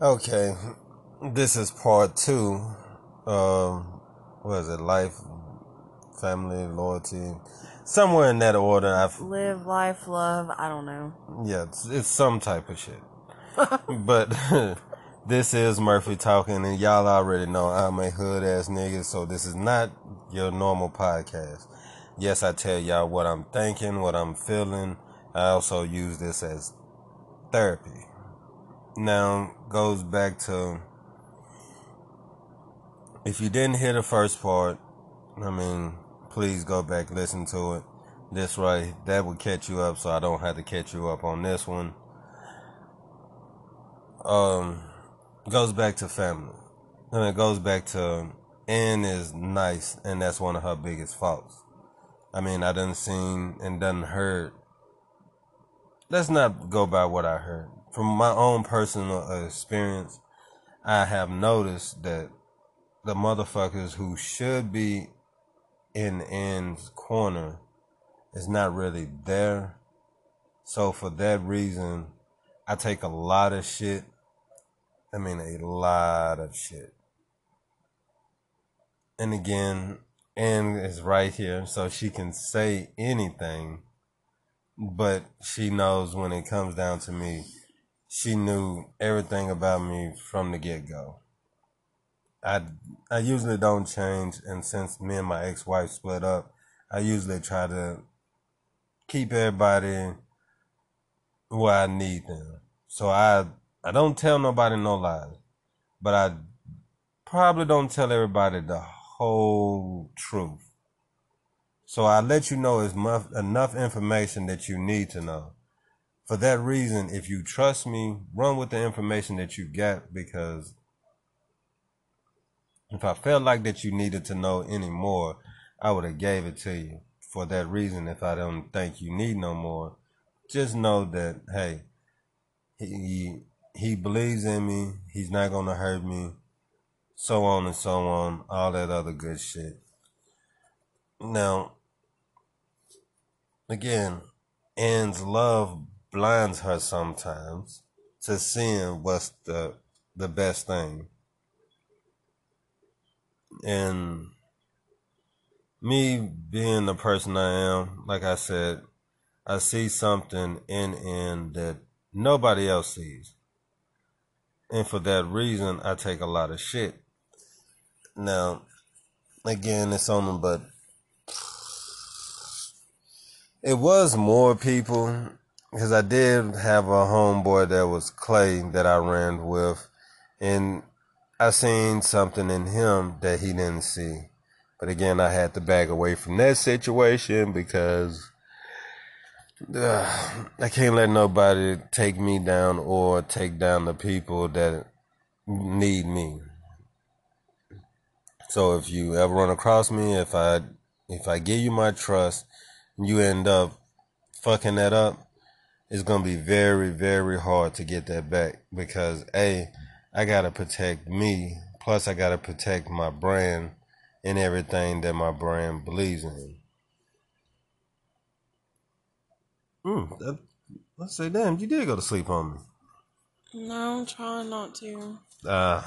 Okay, this is part two. Um, what is it? Life, family, loyalty, somewhere in that order. I've Live, life, love. I don't know. yeah, it's, it's some type of shit. but this is Murphy talking, and y'all already know I'm a hood ass nigga, so this is not your normal podcast. Yes, I tell y'all what I'm thinking, what I'm feeling. I also use this as therapy. Now goes back to if you didn't hear the first part, I mean, please go back listen to it. This right, that will catch you up, so I don't have to catch you up on this one. Um, goes back to family, and it goes back to Ann is nice, and that's one of her biggest faults. I mean, I done seen and done heard. Let's not go by what I heard. From my own personal experience, I have noticed that the motherfuckers who should be in Ann's corner is not really there. So for that reason, I take a lot of shit. I mean, a lot of shit. And again, Ann is right here, so she can say anything. But she knows when it comes down to me, she knew everything about me from the get go. I I usually don't change, and since me and my ex wife split up, I usually try to keep everybody where I need them. So I I don't tell nobody no lies, but I probably don't tell everybody the whole truth. So I let you know as much enough information that you need to know. For that reason, if you trust me, run with the information that you get because if I felt like that you needed to know any more, I would have gave it to you. For that reason, if I don't think you need no more, just know that hey, he he believes in me. He's not gonna hurt me. So on and so on, all that other good shit. Now, again, Ann's love blinds her sometimes to seeing what's the the best thing. And me being the person I am, like I said, I see something in Ann that nobody else sees. And for that reason, I take a lot of shit. Now, again, it's on them, but it was more people because I did have a homeboy that was Clay that I ran with, and I seen something in him that he didn't see. But again, I had to back away from that situation because uh, I can't let nobody take me down or take down the people that need me. So if you ever run across me, if I if I give you my trust, you end up fucking that up, it's gonna be very very hard to get that back because a I gotta protect me, plus I gotta protect my brand and everything that my brand believes in. Mm, that, let's say, damn, you did go to sleep on me. No, I'm trying not to. Uh,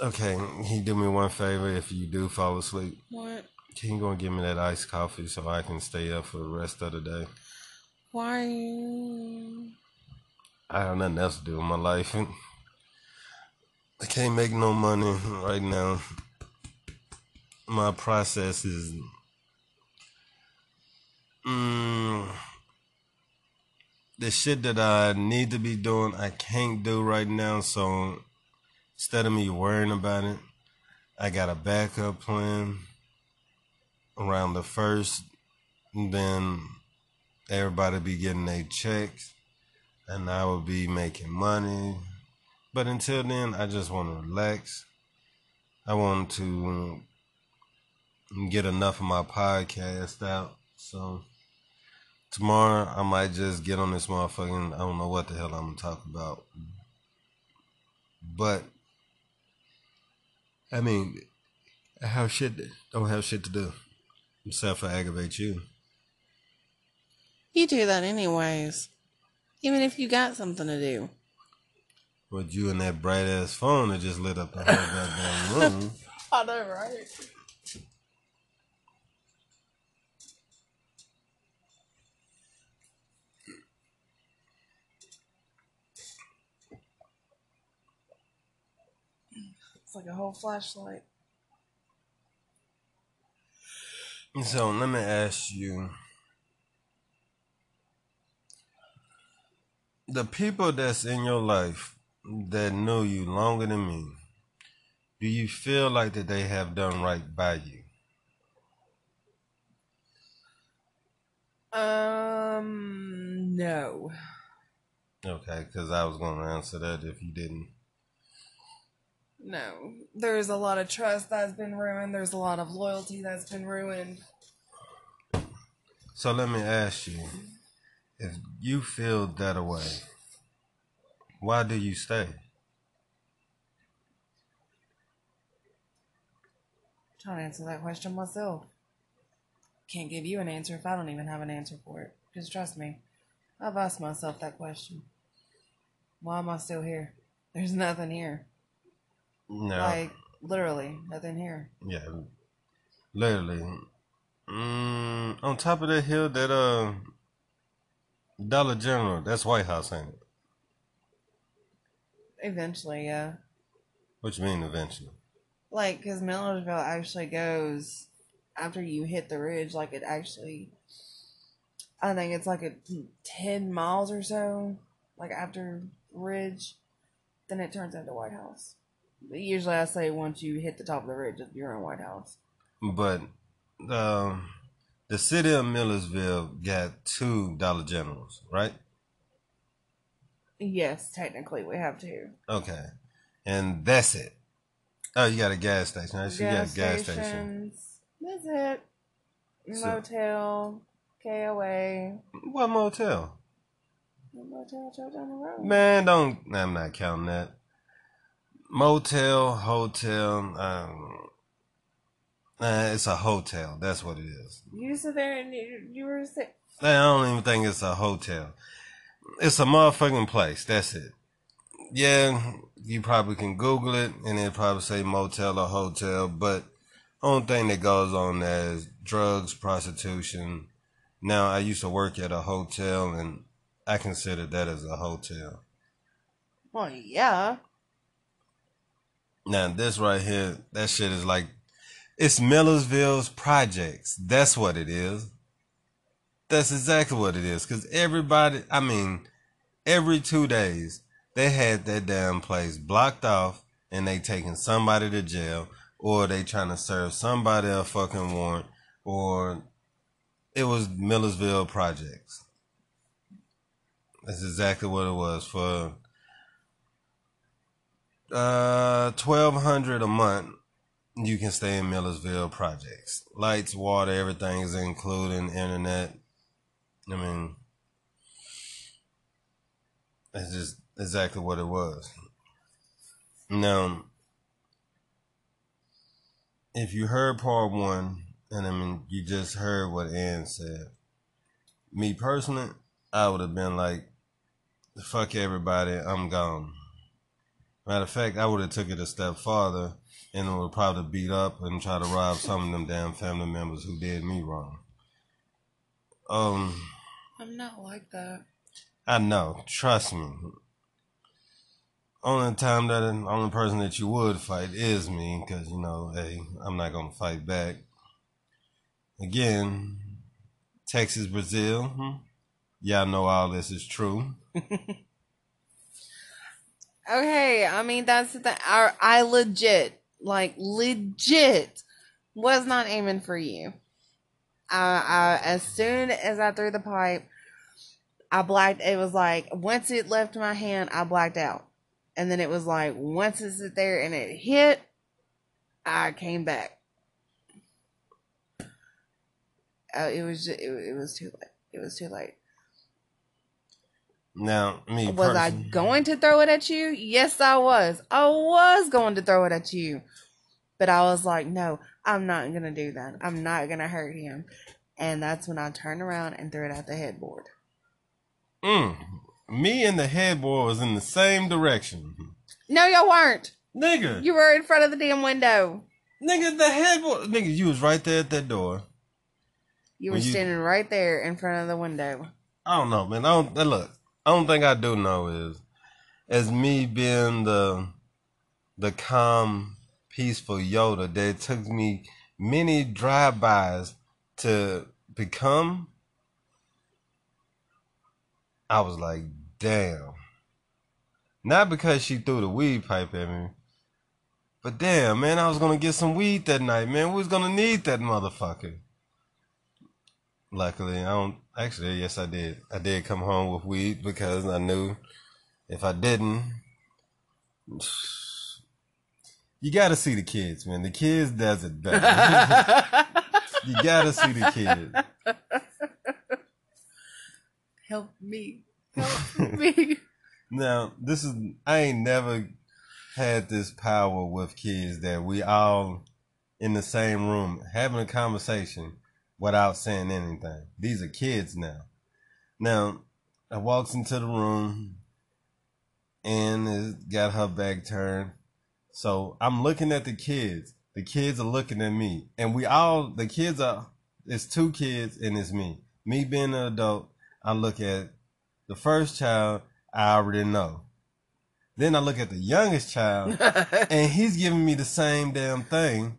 okay, can you do me one favor if you do fall asleep? What? Can you go and give me that iced coffee so I can stay up for the rest of the day? Why? I have nothing else to do in my life. I can't make no money right now. My process is mm, the shit that I need to be doing, I can't do right now. So instead of me worrying about it, I got a backup plan around the first. Then everybody be getting their checks, and I will be making money. But until then, I just want to relax. I want to get enough of my podcast out. So tomorrow, I might just get on this motherfucking. I don't know what the hell I'm gonna talk about. But I mean, I have shit. Don't have shit to do except for aggravate you. You do that anyways. Even if you got something to do. But you and that bright ass phone that just lit up the whole goddamn room. I know, right? It's like a whole flashlight. So let me ask you. The people that's in your life that know you longer than me, do you feel like that they have done right by you? Um, no. Okay, because I was going to answer that if you didn't. No. There's a lot of trust that's been ruined. There's a lot of loyalty that's been ruined. So let me ask you if you feel that way, why do you stay? trying to answer that question myself. Can't give you an answer if I don't even have an answer for it. Because trust me, I've asked myself that question. Why am I still here? There's nothing here. No. Like, literally, nothing here. Yeah, literally. Mm, on top of that hill, that uh, Dollar General, that's White House, ain't it? Eventually, yeah. What you mean eventually? Like, because Millersville actually goes after you hit the ridge, like, it actually, I think it's like a 10 miles or so, like, after ridge, then it turns into White House. But usually I say once you hit the top of the ridge, you're in White House. But um, the city of Millersville got two Dollar Generals, right? Yes, technically we have two. Okay, and that's it. Oh, you got a gas station. Right? So you got a gas station. That's it. So- Motel, KOA, What motel? motel down the road. Man, don't. I'm not counting that. Motel, hotel. Um, uh, it's a hotel. That's what it is. You sit there and you, you were sick. I don't even think it's a hotel. It's a motherfucking place. That's it. Yeah, you probably can Google it and it probably say motel or hotel, but only thing that goes on there is drugs, prostitution. Now, I used to work at a hotel and I consider that as a hotel. Well, yeah. Now, this right here, that shit is like, it's Millersville's projects. That's what it is. That's exactly what it is. Cause everybody, I mean, every two days, they had that damn place blocked off and they taking somebody to jail or they trying to serve somebody a fucking warrant or it was Millersville projects. That's exactly what it was for uh twelve hundred a month. You can stay in Millersville projects. Lights, water, everything is included. Internet. I mean, that's just exactly what it was. Now, if you heard part one, and I mean, you just heard what Ann said. Me personally, I would have been like, "Fuck everybody, I'm gone." Matter of fact, I would have took it a step farther and it would probably beat up and try to rob some of them damn family members who did me wrong. Um, I'm not like that. I know, trust me. Only time that the only person that you would fight is me, because you know, hey, I'm not gonna fight back. Again, Texas, Brazil. Hmm? Y'all know all this is true. Okay, I mean that's the I, I legit, like legit, was not aiming for you. I, I as soon as I threw the pipe, I blacked. It was like once it left my hand, I blacked out, and then it was like once it sit there and it hit, I came back. Uh, it was just, it, it was too late. It was too late. Now, me Was I going to throw it at you? Yes, I was. I was going to throw it at you. But I was like, no, I'm not going to do that. I'm not going to hurt him. And that's when I turned around and threw it at the headboard. Mm. me and the headboard was in the same direction. No, y'all weren't. Nigga, You were in front of the damn window. nigga, the headboard, nigga, you was right there at that door. You were you- standing right there in front of the window. I don't know, man. I don't look. I don't think I do know is as me being the the calm, peaceful Yoda that it took me many drive-bys to become. I was like, damn. Not because she threw the weed pipe at me, but damn, man, I was gonna get some weed that night, man. We was gonna need that motherfucker. Luckily, I don't. Actually, yes, I did. I did come home with weed because I knew if I didn't, you got to see the kids, man. The kids does it better. you got to see the kids. Help me. Help me. Now, this is I ain't never had this power with kids that we all in the same room having a conversation without saying anything. These are kids now. Now, I walks into the room and has got her back turned. So I'm looking at the kids. The kids are looking at me. And we all the kids are it's two kids and it's me. Me being an adult, I look at the first child I already know. Then I look at the youngest child, and he's giving me the same damn thing.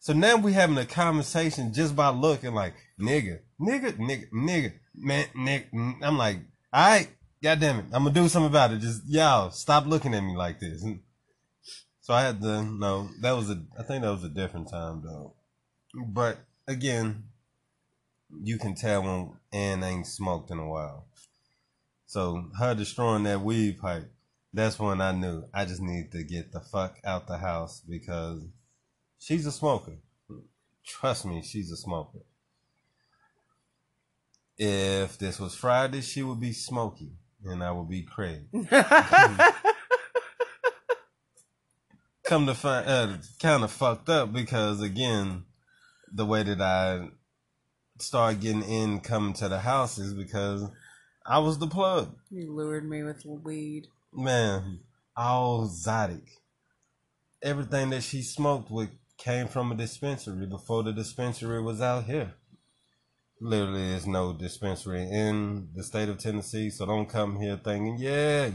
So now we having a conversation just by looking like nigga, nigga, nigga, nigga, man, nigga. I'm like, all right, goddamn it, I'm gonna do something about it. Just y'all stop looking at me like this. So I had to no, that was a I think that was a different time though. But again, you can tell when Ann ain't smoked in a while. So her destroying that weed pipe, that's when I knew I just need to get the fuck out the house because she's a smoker. Trust me, she's a smoker. If this was Friday, she would be Smokey and I would be Craig. Come to find, uh, kind of fucked up because again, the way that I started getting in coming to the house is because I was the plug. you lured me with weed. Man, all Zotic. Everything that she smoked with came from a dispensary before the dispensary was out here. Literally, there's no dispensary in the state of Tennessee, so don't come here thinking, yeah,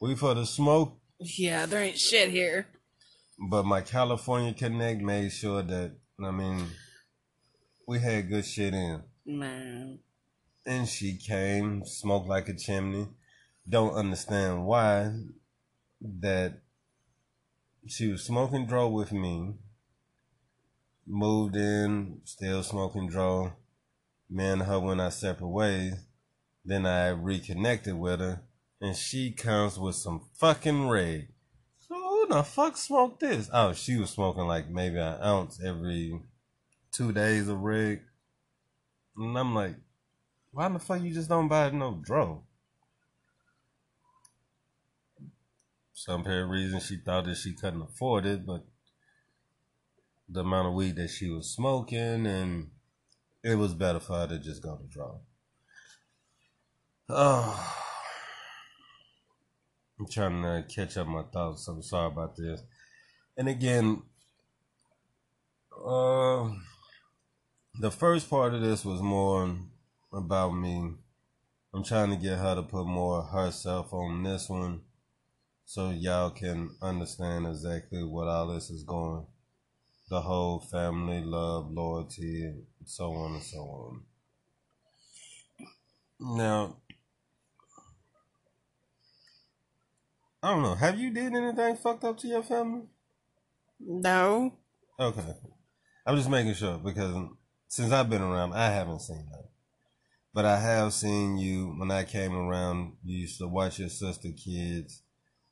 we for the smoke. Yeah, there ain't shit here. But my California Connect made sure that, I mean, we had good shit in. Man. And she came, smoked like a chimney. Don't understand why that she was smoking dro with me. Moved in, still smoking dro. Me and her went our separate ways. Then I reconnected with her, and she comes with some fucking reg. So who the fuck smoked this? Oh, she was smoking like maybe an ounce every two days of reg. And I'm like, why the fuck you just don't buy no dro? Some apparent reason she thought that she couldn't afford it, but the amount of weed that she was smoking and it was better for her to just go to dro. Oh, I'm trying to catch up my thoughts. I'm sorry about this. And again, uh, the first part of this was more about me. I'm trying to get her to put more herself on this one so y'all can understand exactly what all this is going. The whole family, love, loyalty, and so on and so on. Now, I don't know. Have you did anything fucked up to your family? No. Okay. I'm just making sure because since I've been around, I haven't seen that. But I have seen you when I came around. You used to watch your sister kids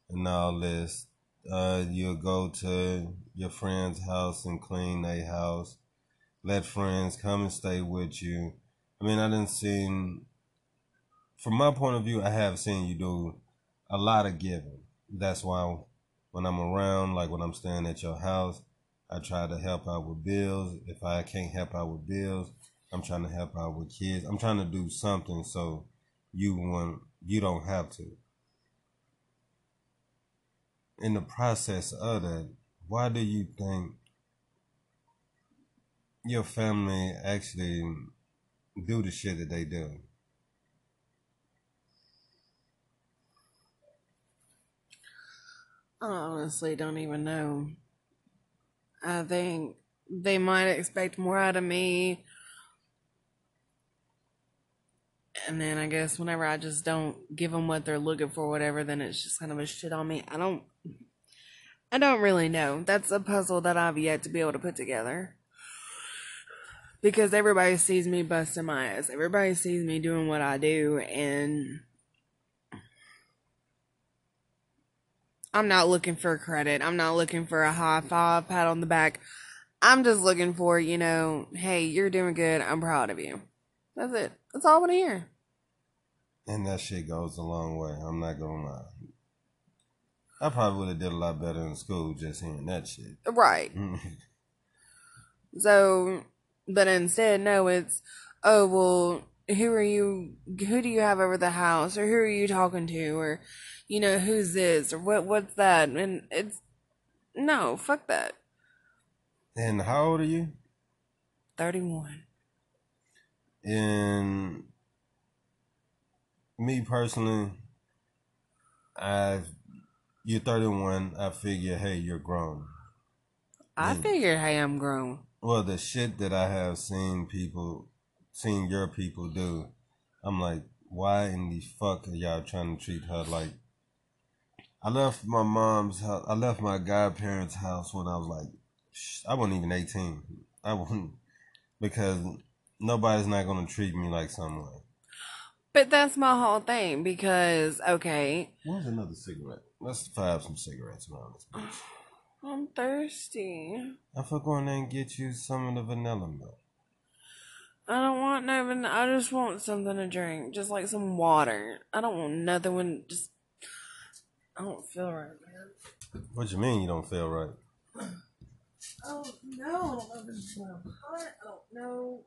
and all this. Uh, you'll go to your friend's house and clean their house. Let friends come and stay with you. I mean, I didn't see. From my point of view, I have seen you do a lot of giving. That's why when I'm around, like when I'm staying at your house, I try to help out with bills. If I can't help out with bills, I'm trying to help out with kids. I'm trying to do something so you won't you don't have to. In the process of that, why do you think your family actually do the shit that they do? I honestly don't even know. I think they might expect more out of me. And then I guess whenever I just don't give them what they're looking for, whatever, then it's just kind of a shit on me. I don't, I don't really know. That's a puzzle that I've yet to be able to put together. Because everybody sees me busting my ass. Everybody sees me doing what I do, and I'm not looking for credit. I'm not looking for a high five, pat on the back. I'm just looking for, you know, hey, you're doing good. I'm proud of you. That's it. That's all I want to hear. And that shit goes a long way. I'm not gonna lie. I probably would have did a lot better in school just hearing that shit. Right. so, but instead, no, it's, oh, well, who are you, who do you have over the house? Or who are you talking to? Or, you know, who's this? Or what, what's that? And it's, no, fuck that. and how old are you? 31. And me personally, I you're 31. I figure, hey, you're grown. I Mm. figured, hey, I'm grown. Well, the shit that I have seen people, seen your people do, I'm like, why in the fuck are y'all trying to treat her like? I left my mom's house. I left my godparents' house when I was like, I wasn't even 18. I wasn't because nobody's not gonna treat me like someone. But that's my whole thing because, okay, Where's another cigarette? Let's fire some cigarettes around this bitch. I'm thirsty. I fuck going there and get you some of the vanilla milk. I don't want no, van- I just want something to drink, just like some water. I don't want nothing when just. I don't feel right, man. What you mean you don't feel right? Oh no, I don't know.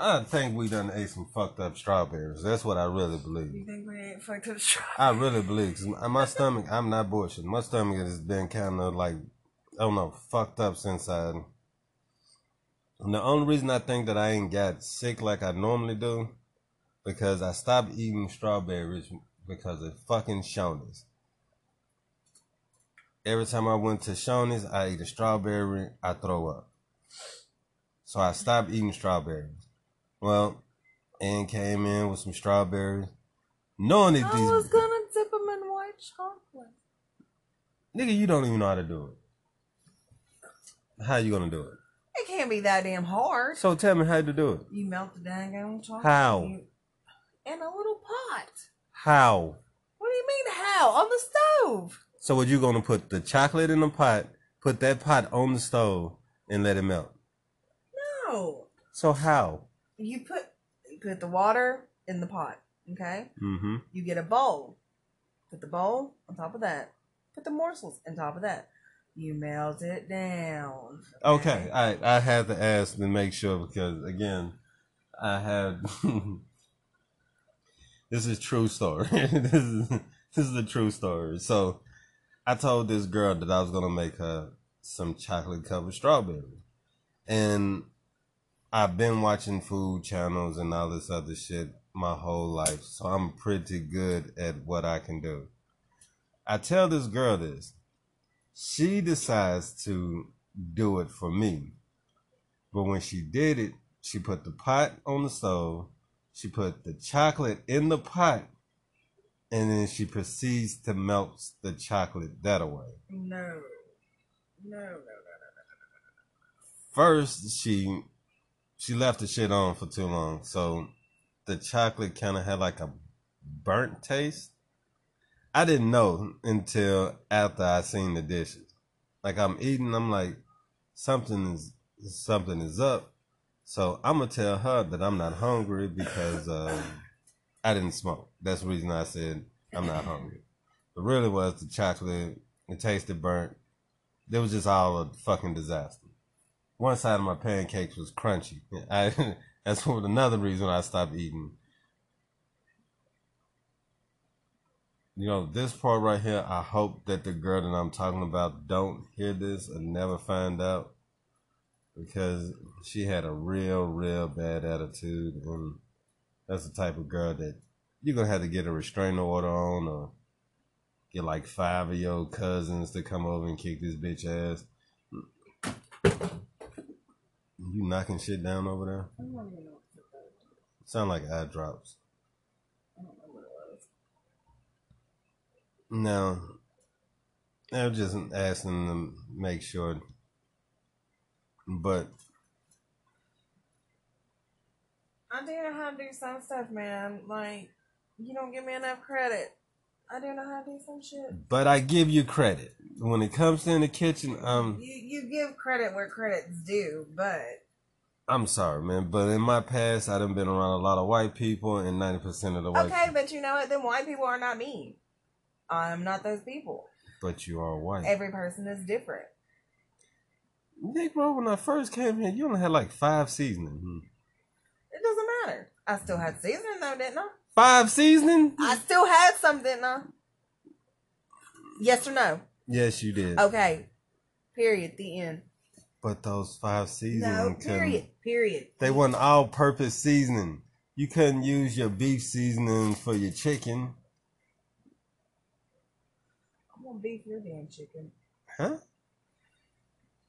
I think we done ate some fucked up strawberries. That's what I really believe. You think we ain't fucked up strong? I really believe. Cause my my stomach, I'm not bullshit. My stomach has been kind of like, I don't know, fucked up since I. And the only reason I think that I ain't got sick like I normally do, because I stopped eating strawberries because of fucking Shoney's. Every time I went to Shoney's, I eat a strawberry, I throw up. So I stopped eating strawberries. Well, Ann came in with some strawberries. Knowing that I these was gonna dip them in white chocolate. nigga, you don't even know how to do it. How you gonna do it? It can't be that damn hard. So tell me how to do it. You melt the dang on chocolate. How? you- In a little pot. How? What do you mean how? On the stove. So what you gonna put the chocolate in the pot, put that pot on the stove, and let it melt? No. So how? You put put the water in the pot. Okay. Mm-hmm. You get a bowl. Put the bowl on top of that. Put the morsels on top of that. You melt it down. Okay, I I had to ask to make sure because again, I had this is true story. this is this is a true story. So I told this girl that I was gonna make her some chocolate covered strawberry, and I've been watching food channels and all this other shit my whole life, so I'm pretty good at what I can do. I tell this girl this. She decides to do it for me. But when she did it, she put the pot on the stove, she put the chocolate in the pot, and then she proceeds to melt the chocolate that away. No. No, no, no. First, she she left the shit on for too long, so the chocolate kind of had like a burnt taste. I didn't know until after I seen the dishes. Like I'm eating, I'm like something is something is up. So I'm gonna tell her that I'm not hungry because uh, I didn't smoke. That's the reason I said I'm not hungry. But really was the chocolate. It tasted burnt. It was just all a fucking disaster. One side of my pancakes was crunchy. I, that's what another reason I stopped eating. you know, this part right here, I hope that the girl that I'm talking about don't hear this and never find out because she had a real, real bad attitude. And that's the type of girl that you're going to have to get a restraining order on or get like five of your cousins to come over and kick this bitch ass. You knocking shit down over there? I don't even know what. Sound like eye drops. I don't know what it was. No, I'm just asking them to make sure. But I do know how to do some stuff, man. Like, you don't give me enough credit. I do know how to do some shit. but I give you credit when it comes to in the kitchen. Um, You you give credit where credit's due, but I'm sorry, man, but in my past, I done been around a lot of white people, and ninety percent of the white. okay, but you know what? Then white people are not me. I'm not those people. But you are white. Every person is different. Nick, bro, when I first came here, you only had like five seasoning. Hmm. It doesn't matter. I still had seasoning though, didn't I? Five seasoning? I still had some, didn't I? Yes or no? Yes, you did. Okay. Period. The end. But those five seasoning, No. Period. Period. They wasn't all-purpose seasoning. You couldn't use your beef seasoning for your chicken, I'm gonna beef your damn chicken. huh?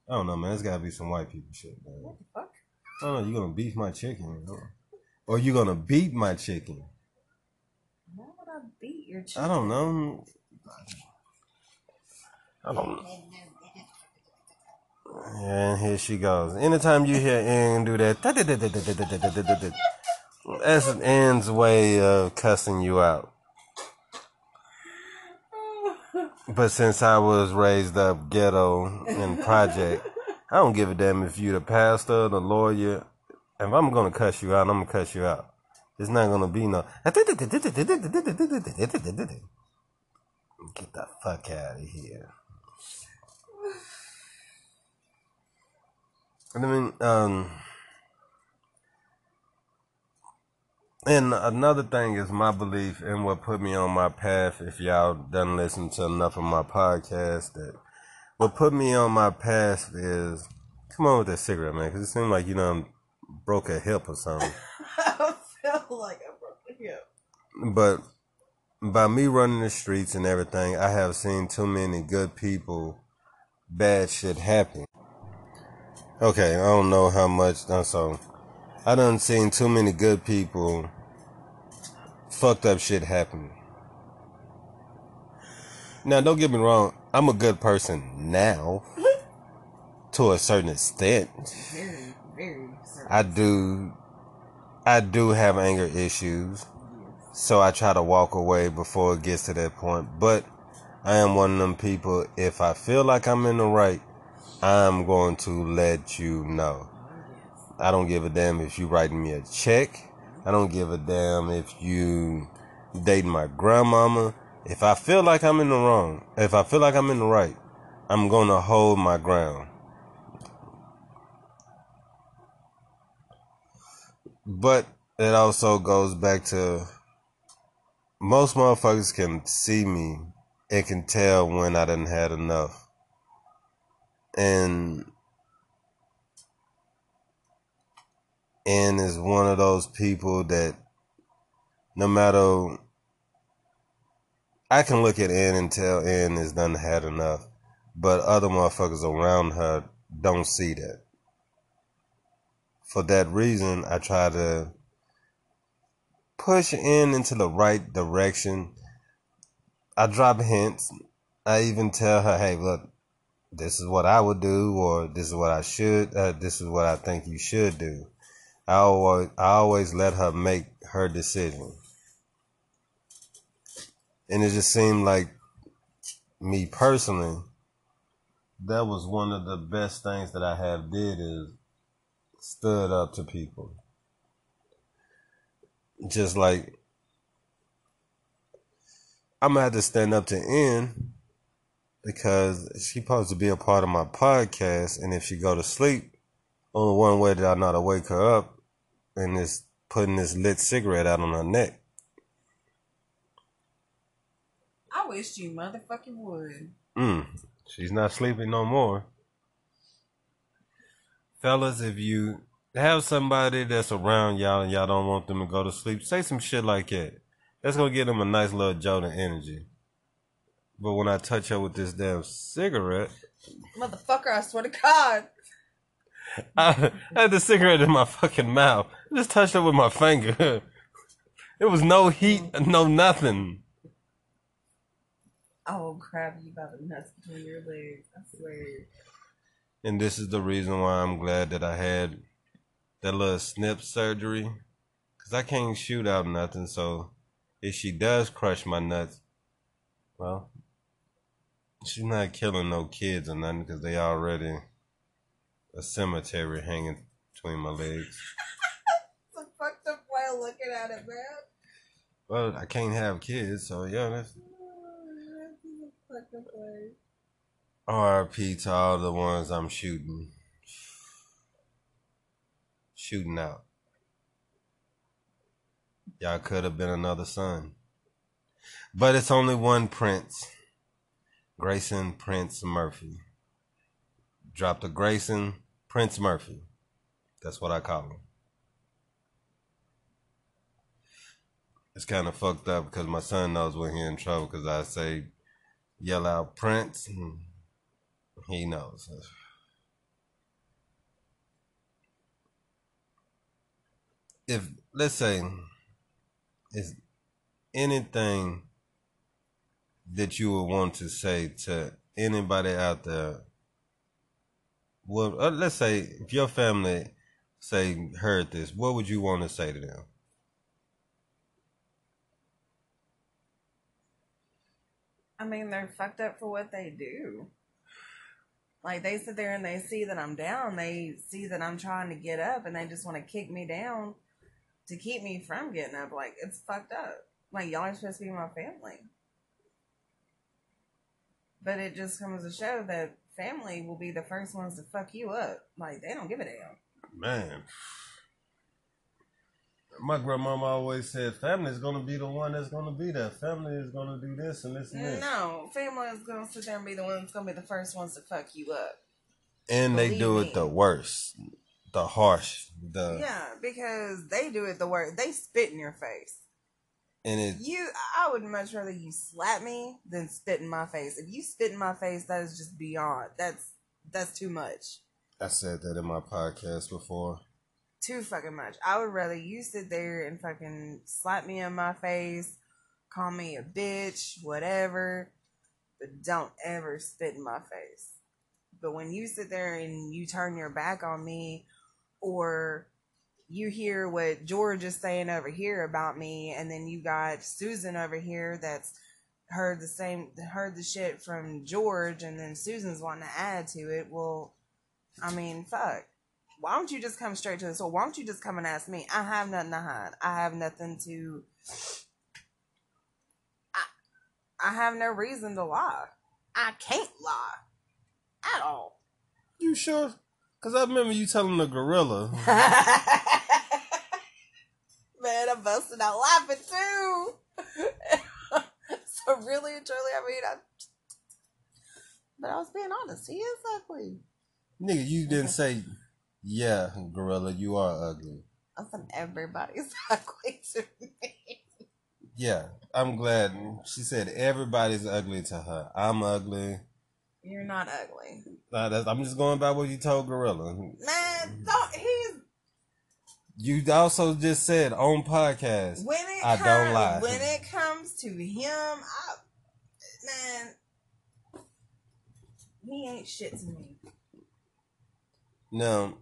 I don't know, man. There's gotta be some white people shit, man. What the fuck? I don't know. You gonna beef my chicken, or- or you gonna beat my chicken? Why would I beat your chicken? I don't know. I don't know. And here she goes. Anytime you hear Ann do that, that's Ann's way of cussing you out. But since I was raised up ghetto and project, I don't give a damn if you the pastor, the lawyer. If I'm gonna cuss you out, I'm gonna cuss you out. It's not gonna be no. Get the fuck out of here. I mean, um, and another thing is my belief and what put me on my path. If y'all done listen to enough of my podcast, that what put me on my path is come on with that cigarette, man, because it seemed like you know I'm broke a hip or something. I feel like I broke the hip. But by me running the streets and everything, I have seen too many good people, bad shit happen. Okay, I don't know how much. uh, So, I done seen too many good people, fucked up shit happen. Now, don't get me wrong. I'm a good person now, to a certain extent. Very, very certain. I do, I do have anger issues. So I try to walk away before it gets to that point. But I am one of them people, if I feel like I'm in the right, I'm going to let you know. Oh, I don't give a damn if you writing me a check. I don't give a damn if you dating my grandmama. If I feel like I'm in the wrong, if I feel like I'm in the right, I'm going to hold my ground. But it also goes back to most motherfuckers can see me and can tell when I done had enough. And Ann is one of those people that no matter I can look at Ann and tell Ann is done had enough, but other motherfuckers around her don't see that. For that reason, I try to push in into the right direction. I drop hints. I even tell her, "Hey, look, this is what I would do, or this is what I should. Uh, this is what I think you should do." I always, I always let her make her decision, and it just seemed like me personally. That was one of the best things that I have did is stood up to people just like I'm gonna have to stand up to Ann because she's supposed to be a part of my podcast, and if she go to sleep, only one way that I know to wake her up, and is putting this lit cigarette out on her neck. I wish you motherfucking would. Mm, she's not sleeping no more. Fellas, if you have somebody that's around y'all and y'all don't want them to go to sleep, say some shit like that. That's gonna give them a nice little jolt of energy. But when I touch her with this damn cigarette, Motherfucker, I swear to God. I, I had the cigarette in my fucking mouth. I just touched it with my finger. It was no heat, no nothing. I will grab you by the nuts between your legs. I swear. And this is the reason why I'm glad that I had that little snip surgery. Because I can't shoot out nothing. So if she does crush my nuts, well, she's not killing no kids or nothing because they already a cemetery hanging between my legs. It's a fucked up way of looking at it, man. Well, I can't have kids, so yeah, that's Fucked up way. RP to all the ones I'm shooting. Shooting out. Y'all could have been another son. But it's only one Prince. Grayson Prince Murphy. Drop the Grayson Prince Murphy. That's what I call him. It's kind of fucked up because my son knows when he's in trouble because I say, yell out Prince. and He knows. If, let's say, is anything that you would want to say to anybody out there well uh, let's say if your family say heard this what would you want to say to them I mean, they're fucked up for what they do. Like they sit there and they see that I'm down. They see that I'm trying to get up, and they just want to kick me down to keep me from getting up. Like it's fucked up. Like y'all are supposed to be my family, but it just comes to show that family will be the first ones to fuck you up. Like they don't give a damn. man my grandmama always said family is to be the one that's to be there family is to do this and this and this No, family is gonna sit there and be the ones that's gonna be the first ones to fuck you up. and they Believe do me. it the worst the harsh the Yeah, because they do it the worst. They spit in your face. And it You, I would much rather you slap me than spit in my face. If you spit in my face, that is just beyond. That's that's too much. i said that in my podcast before Too fucking much. I would rather you sit there and fucking slap me in my face, call me a bitch, whatever, but don't ever spit in my face. But when you sit there and you turn your back on me, or you hear what George is saying over here about me, and then you got Susan over here that's heard the same, heard the shit from George, and then Susan's wanting to add to it. Well, I mean, fuck. Why don't you just come straight to the soul? Why don't you just come and ask me? I have nothing to hide. I have nothing to. I, I have no reason to lie. I can't lie at all. you sure because i remember you telling the gorilla I'm busting out laughing too. so really and truly, I mean, I. But I was being honest. He is ugly. nigga you didn't say yeah gorilla you are ugly I said everybody's ugly to me. Yeah, I'm glad. She said everybody's ugly to her. I'm ugly. You're not ugly, Nah, I'm just going by what you told Gorilla. man. Don't he's You also just said on podcast. when it I comes, don't lie. When it comes to him, I man, he ain't shit to me. Now,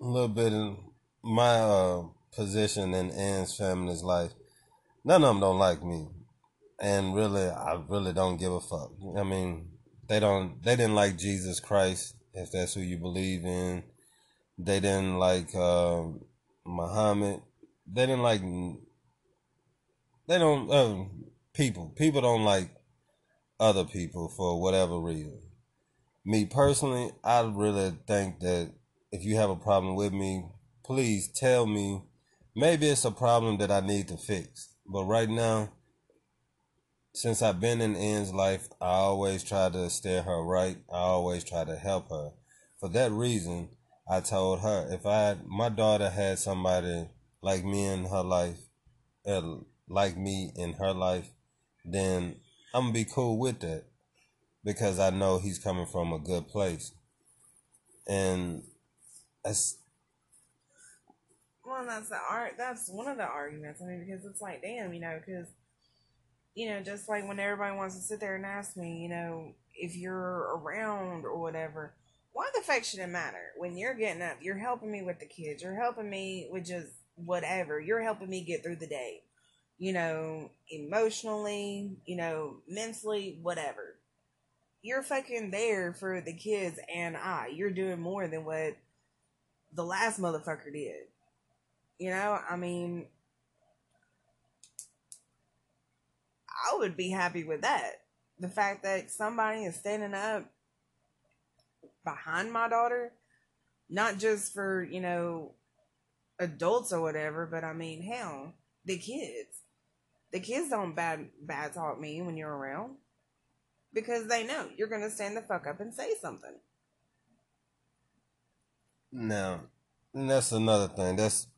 a little bit in my uh, position in Ann's family's life. None of them don't like me, and really, I really don't give a fuck. I mean, they don't. They didn't like Jesus Christ, if that's who you believe in. They didn't like uh, Muhammad. They didn't like. They don't. Uh, people. People don't like other people for whatever reason me personally, I really think that if you have a problem with me, please tell me. Maybe it's a problem that I need to fix. But right now, since I've been in Ann's life, I always try to steer her right. I always try to help her. For that reason, I told her if I my daughter had somebody like me in her life, uh, like me in her life, then I'm gonna be cool with that because I know he's coming from a good place, and that's Well, that's the art. That's one of the arguments. I mean, because it's like, damn, you know, because you know, just like when everybody wants to sit there and ask me, you know, if you're around or whatever, why the fuck should it matter? When you're getting up, you're helping me with the kids, you're helping me with just whatever, you're helping me get through the day, you know, emotionally, you know, mentally, whatever. You're fucking there for the kids and I. You're doing more than what the last motherfucker did. You know, I mean, I would be happy with that. The fact that somebody is standing up behind my daughter, not just for, you know, adults or whatever, but I mean, hell, the kids. The kids don't bad bad talk me when you're around. Because they know you're gonna stand the fuck up and say something. now. And that's another thing. That's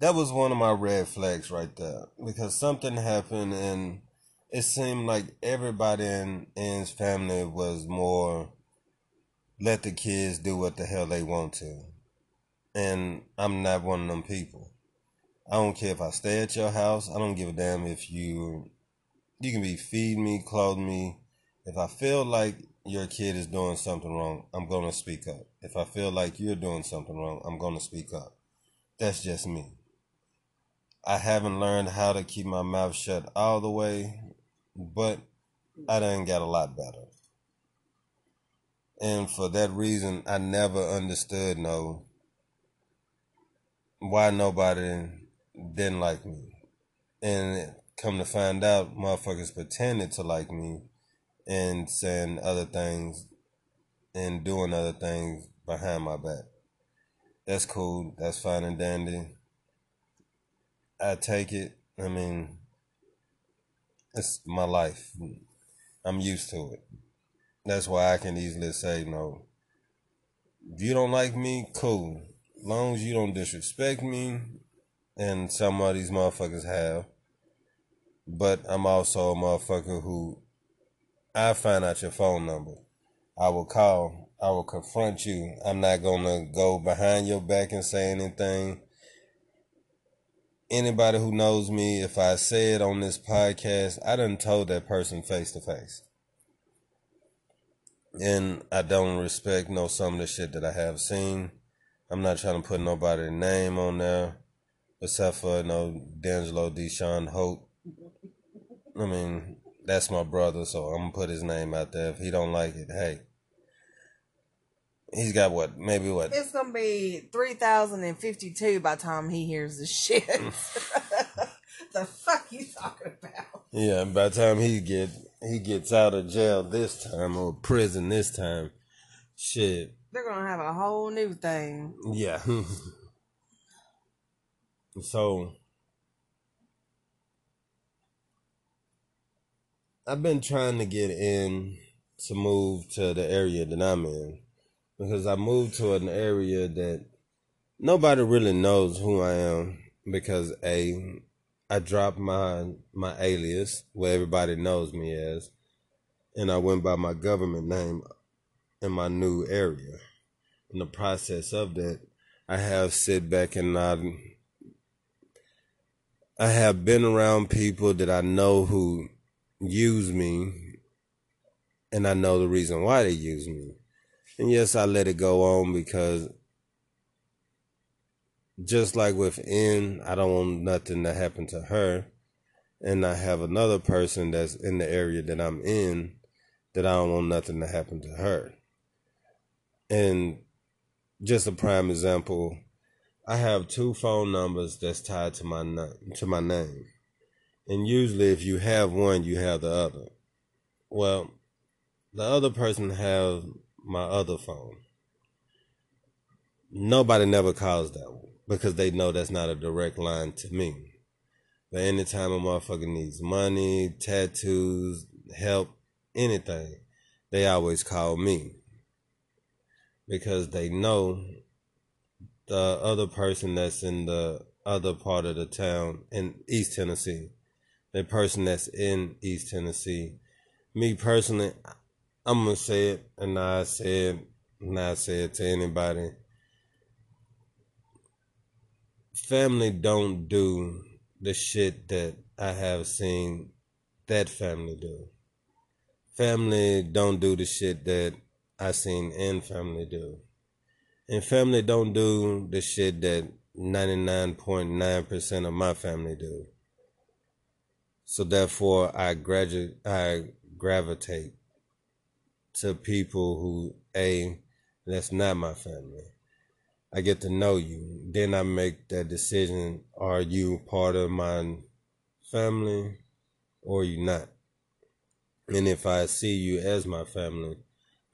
that was one of my red flags right there because something happened and it seemed like everybody in Ann's family was more let the kids do what the hell they want to. And I'm not one of them people. I don't care if I stay at your house. I don't give a damn if you you can be feed me, clothing me. If I feel like your kid is doing something wrong, I'm gonna speak up. If I feel like you're doing something wrong, I'm gonna speak up. That's just me. I haven't learned how to keep my mouth shut all the way, but I done got a lot better. And for that reason, I never understood no why nobody didn't like me. And come to find out, motherfuckers pretended to like me and saying other things and doing other things behind my back. That's cool. That's fine and dandy. I take it. I mean, it's my life. I'm used to it. That's why I can easily say no. If you don't like me, cool. long as you don't disrespect me, and some of these motherfuckers have. But I'm also a motherfucker who I find out your phone number. I will call. I will confront you. I'm not gonna go behind your back and say anything. Anybody who knows me, if I say it on this podcast, I done told that person face to face. And I don't respect no some of the shit that I have seen. I'm not trying to put nobody's name on there, except for no D'Angelo Deshaun Hope. I mean, that's my brother, so I'm gonna put his name out there. If he don't like it, hey, he's got what? Maybe what? It's gonna be three thousand and fifty-two by the time he hears this shit. the fuck you talking about? Yeah, by the time he get he gets out of jail this time or prison this time, shit. They're gonna have a whole new thing. Yeah. so I've been trying to get in to move to the area that I'm in because I moved to an area that nobody really knows who I am because a I dropped my my alias where everybody knows me as and I went by my government name in my new area. In the process of that, I have sit back and I I have been around people that I know who use me and I know the reason why they use me. And yes, I let it go on because just like within, I don't want nothing to happen to her. And I have another person that's in the area that I'm in that I don't want nothing to happen to her. And just a prime example, I have two phone numbers that's tied to my to my name. And usually if you have one, you have the other. Well, the other person have my other phone. Nobody never calls that one because they know that's not a direct line to me. But anytime a motherfucker needs money, tattoos, help, anything, they always call me. Because they know the other person that's in the other part of the town in East Tennessee, the person that's in East Tennessee. Me personally, I'm gonna say it, and I said, not say it to anybody. Family don't do the shit that I have seen that family do. Family don't do the shit that I seen in family do. And family don't do the shit that 99.9% of my family do. So therefore I graduate I gravitate to people who a that's not my family. I get to know you. Then I make that decision are you part of my family or you not? And if I see you as my family,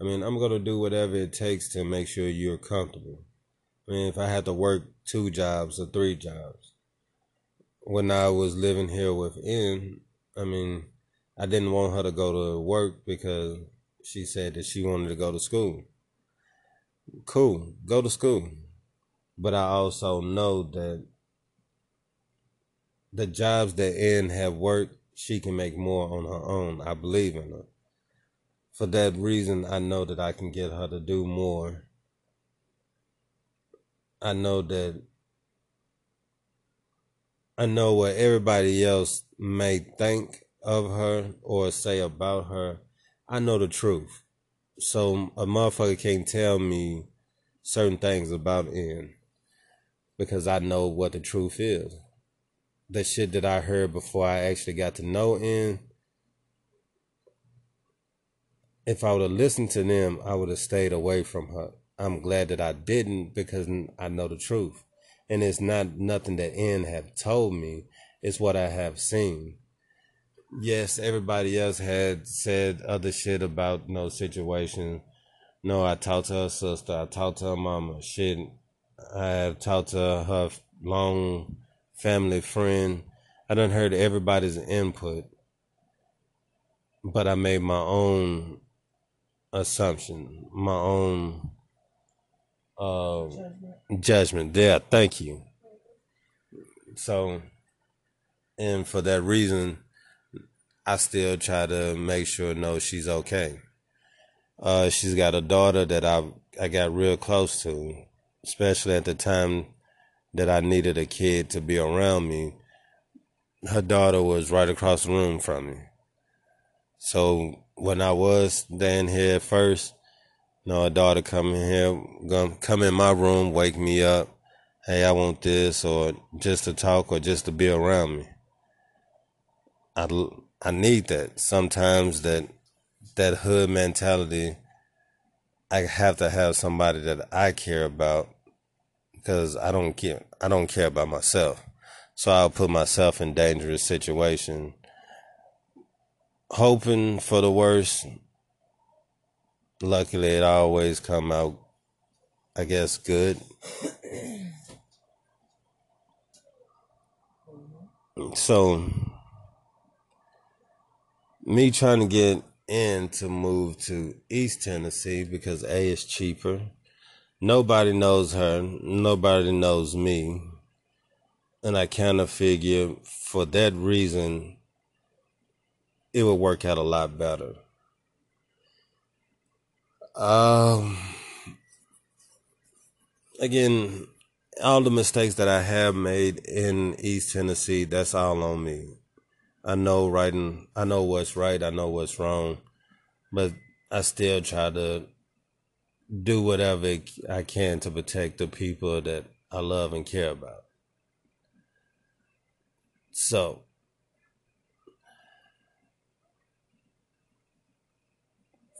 I mean, I'm going to do whatever it takes to make sure you're comfortable. I mean, if I had to work two jobs or three jobs, when I was living here with Ann, I mean, I didn't want her to go to work because she said that she wanted to go to school. Cool, go to school. But I also know that the jobs that Ann have worked, she can make more on her own. I believe in her. For that reason, I know that I can get her to do more. I know that I know what everybody else may think of her or say about her. I know the truth. So a motherfucker can't tell me certain things about Ann because I know what the truth is. The shit that I heard before I actually got to know Ann, if I would have listened to them, I would have stayed away from her. I'm glad that I didn't because I know the truth. And it's not nothing that Ann have told me, it's what I have seen. Yes, everybody else had said other shit about no situation. No, I talked to her sister, I talked to her mama. Shit, I have talked to her long family friend. I done heard everybody's input, but I made my own assumption, my own uh, judgment. judgment there. Thank you. So, and for that reason, I still try to make sure no, she's okay. Uh, she's got a daughter that I I got real close to, especially at the time that I needed a kid to be around me. Her daughter was right across the room from me. So when I was staying here first, you know, a daughter come in here, come in my room, wake me up. Hey, I want this, or just to talk, or just to be around me. I, I need that. Sometimes that that hood mentality, I have to have somebody that I care about because I don't care. I don't care about myself, so I'll put myself in dangerous situation, hoping for the worst. Luckily, it always come out, I guess, good. So, me trying to get in to move to East Tennessee because A is cheaper. Nobody knows her, nobody knows me. And I kind of figure for that reason, it would work out a lot better. Um, again, all the mistakes that I have made in East Tennessee, that's all on me. I know right I know what's right, I know what's wrong, but I still try to do whatever I can to protect the people that I love and care about. So,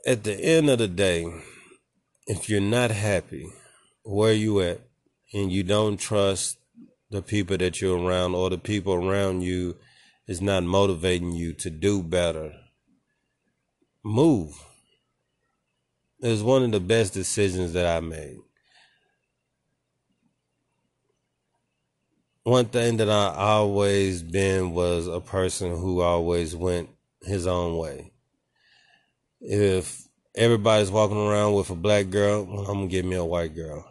at the end of the day, if you're not happy where you at and you don't trust the people that you're around or the people around you is not motivating you to do better, move. It was one of the best decisions that I made. one thing that I always been was a person who always went his own way. If everybody's walking around with a black girl, I'm gonna give me a white girl.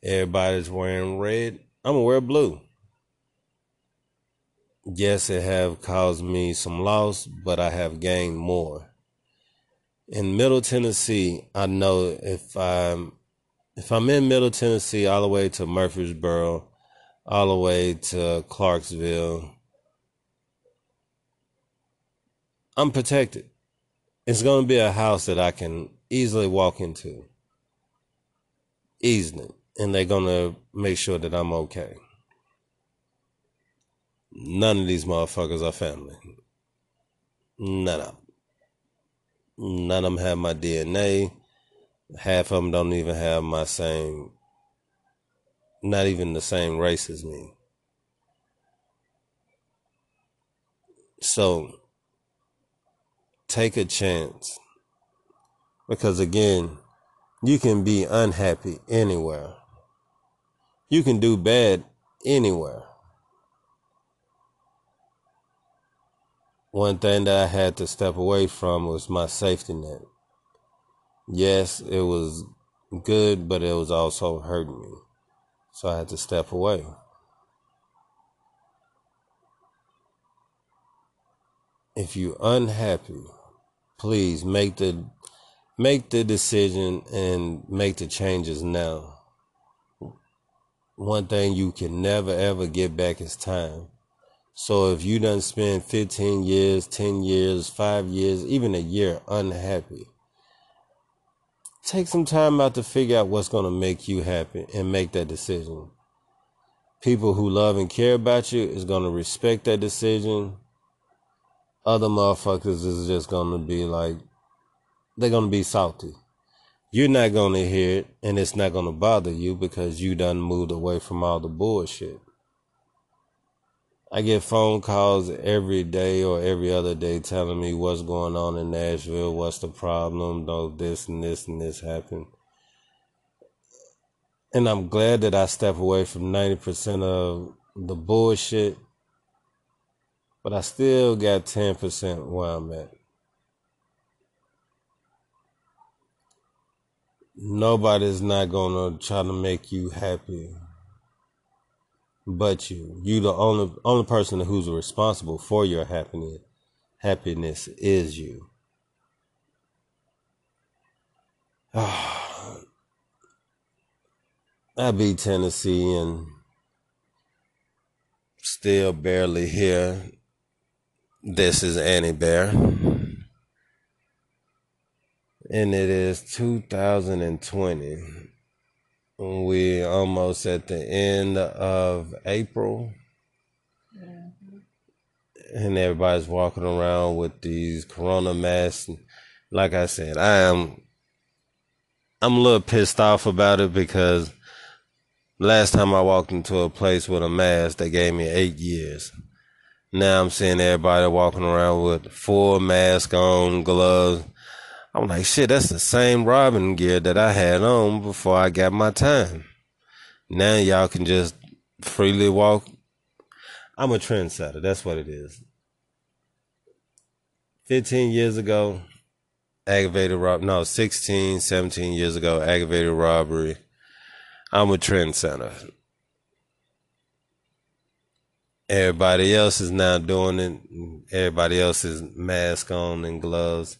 Everybody's wearing red, I'm gonna wear blue. Yes, it have caused me some loss, but I have gained more. In Middle Tennessee, I know if I'm if I'm in Middle Tennessee all the way to Murfreesboro, all the way to Clarksville, I'm protected. It's going to be a house that I can easily walk into. Easily. And they're going to make sure that I'm okay. None of these motherfuckers are family. None of them. None of them have my DNA. Half of them don't even have my same, not even the same race as me. So, take a chance. Because again, you can be unhappy anywhere. You can do bad anywhere. One thing that I had to step away from was my safety net. Yes, it was good, but it was also hurting me. So I had to step away. If you're unhappy, please make the make the decision and make the changes now. One thing you can never ever get back is time. So if you done spend 15 years, 10 years, 5 years, even a year unhappy, take some time out to figure out what's going to make you happy and make that decision. People who love and care about you is going to respect that decision. Other motherfuckers is just going to be like, they're going to be salty. You're not going to hear it and it's not going to bother you because you done moved away from all the bullshit. I get phone calls every day or every other day telling me what's going on in Nashville, what's the problem, though this and this and this happened. And I'm glad that I step away from 90% of the bullshit, but I still got 10% where I'm at. Nobody's not gonna try to make you happy but you. You the only only person who's responsible for your happiness. Happiness is you. I beat Tennessee and still barely here. This is Annie Bear. And it is 2020 we almost at the end of April. And everybody's walking around with these corona masks. Like I said, I am I'm a little pissed off about it because last time I walked into a place with a mask, they gave me eight years. Now I'm seeing everybody walking around with full mask on, gloves. I'm like, shit, that's the same robbing gear that I had on before I got my time. Now y'all can just freely walk. I'm a trendsetter. That's what it is. 15 years ago, aggravated rob no 16 17 years ago aggravated robbery i'm a trendsetter everybody else is now doing it everybody else is mask on and gloves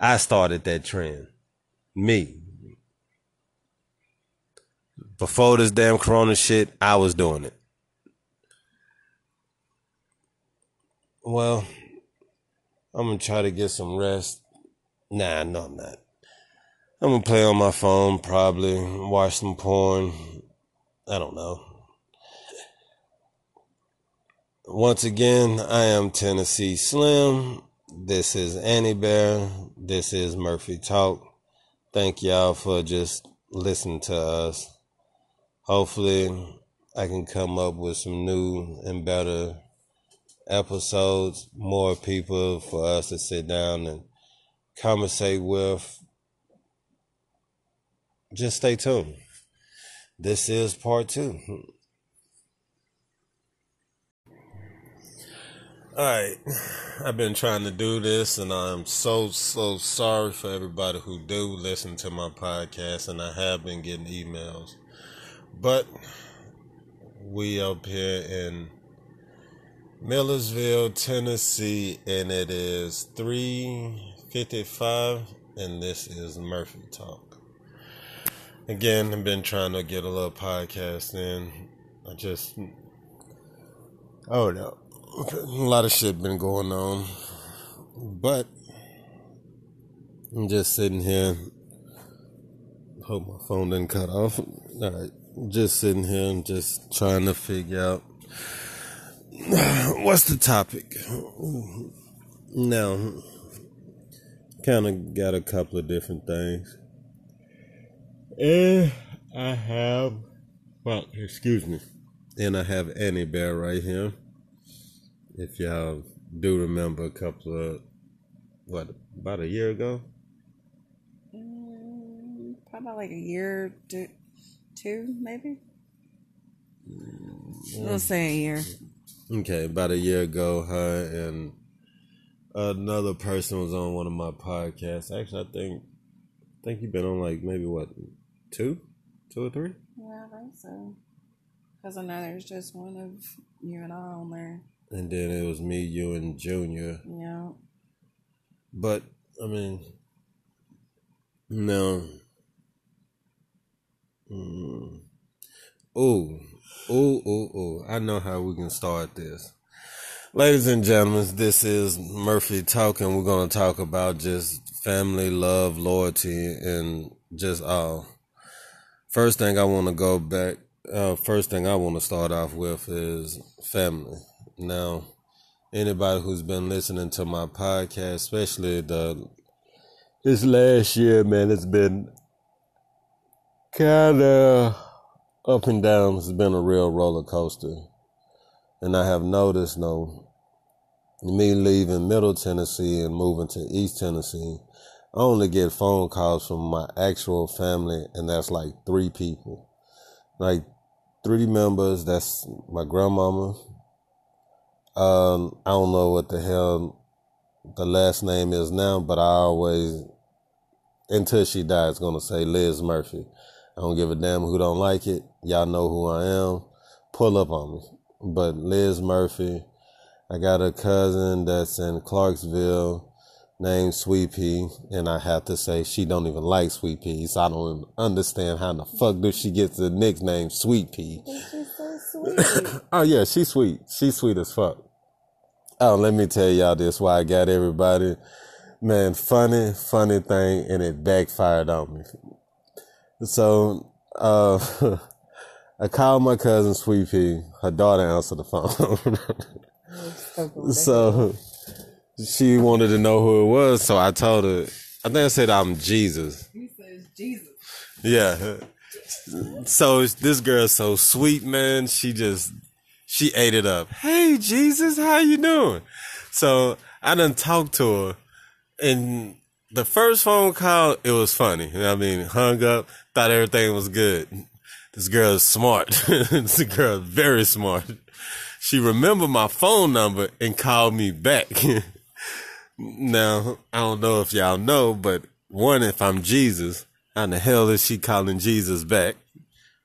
I started that trend. Me. Before this damn corona shit, I was doing it. Well, I'm gonna try to get some rest. Nah, no, I'm not. I'm gonna play on my phone, probably watch some porn. I don't know. Once again, I am Tennessee Slim. This is Annie Bear. This is Murphy Talk. Thank y'all for just listening to us. Hopefully, I can come up with some new and better episodes, more people for us to sit down and conversate with. Just stay tuned. This is part two. All right, I've been trying to do this, and I'm so so sorry for everybody who do listen to my podcast, and I have been getting emails, but we up here in Millersville, Tennessee, and it is three fifty-five, and this is Murphy Talk. Again, I've been trying to get a little podcast in. I just, oh no a lot of shit been going on, but I'm just sitting here. Hope my phone didn't cut off. All right, just sitting here and just trying to figure out what's the topic. Now, kind of got a couple of different things, and I have, well, excuse me, and I have Annie Bear right here if y'all do remember a couple of what about a year ago? Mm, probably like a year two, two maybe? Mm, we'll say a year. okay about a year ago her and another person was on one of my podcasts. Actually i think i think you've been on like maybe what two? Two or three? Yeah i think so. Because i know there's just one of you and i on there and then it was me, you, and Junior. Yeah. But I mean, no. Mm. Oh, oh, oh, oh! I know how we can start this. Ladies and gentlemen, this is Murphy talking. We're going to talk about just family, love, loyalty, and just all. First thing I want to go back. Uh, first thing I want to start off with is family. Now, anybody who's been listening to my podcast, especially the this last year, man, it's been kind of up and down. It's been a real roller coaster, and I have noticed, no, me leaving Middle Tennessee and moving to East Tennessee, I only get phone calls from my actual family, and that's like three people, like three members. That's my grandmama, um, I don't know what the hell the last name is now, but I always, until she dies, gonna say Liz Murphy. I don't give a damn who don't like it. Y'all know who I am. Pull up on me. But Liz Murphy, I got a cousin that's in Clarksville named Sweet Pea, and I have to say she don't even like Sweet Pea, so I don't understand how the fuck do she get the nickname Sweet Pea. She's so sweet. oh yeah, she's sweet. She's sweet as fuck. Oh, let me tell y'all this why I got everybody. Man, funny, funny thing, and it backfired on me. So, uh, I called my cousin Sweet Pea. Her daughter answered the phone. so, she wanted to know who it was, so I told her, I think I said I'm Jesus. He says Jesus. Yeah. So this girl's so sweet, man. She just she ate it up. Hey Jesus, how you doing? So I done talked to her and the first phone call, it was funny. I mean, hung up, thought everything was good. This girl is smart. this girl is very smart. She remembered my phone number and called me back. now, I don't know if y'all know, but one, if I'm Jesus, how the hell is she calling Jesus back?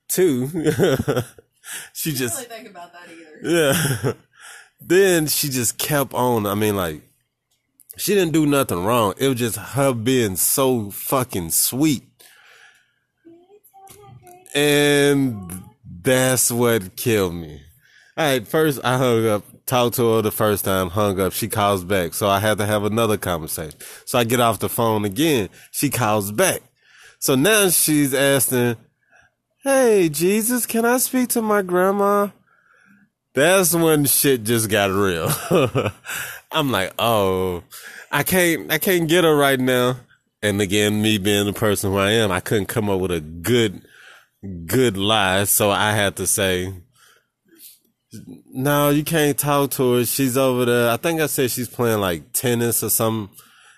Two, she just really think about that either. Yeah. then she just kept on. I mean, like, she didn't do nothing wrong. It was just her being so fucking sweet. And that's what killed me. All right, first I hung up, talked to her the first time, hung up. She calls back. So I had to have another conversation. So I get off the phone again. She calls back. So now she's asking, Hey, Jesus, can I speak to my grandma? That's when shit just got real. I'm like, oh, I can't, I can't get her right now. And again, me being the person who I am, I couldn't come up with a good, good lie. So I had to say, no, you can't talk to her. She's over there. I think I said she's playing like tennis or something.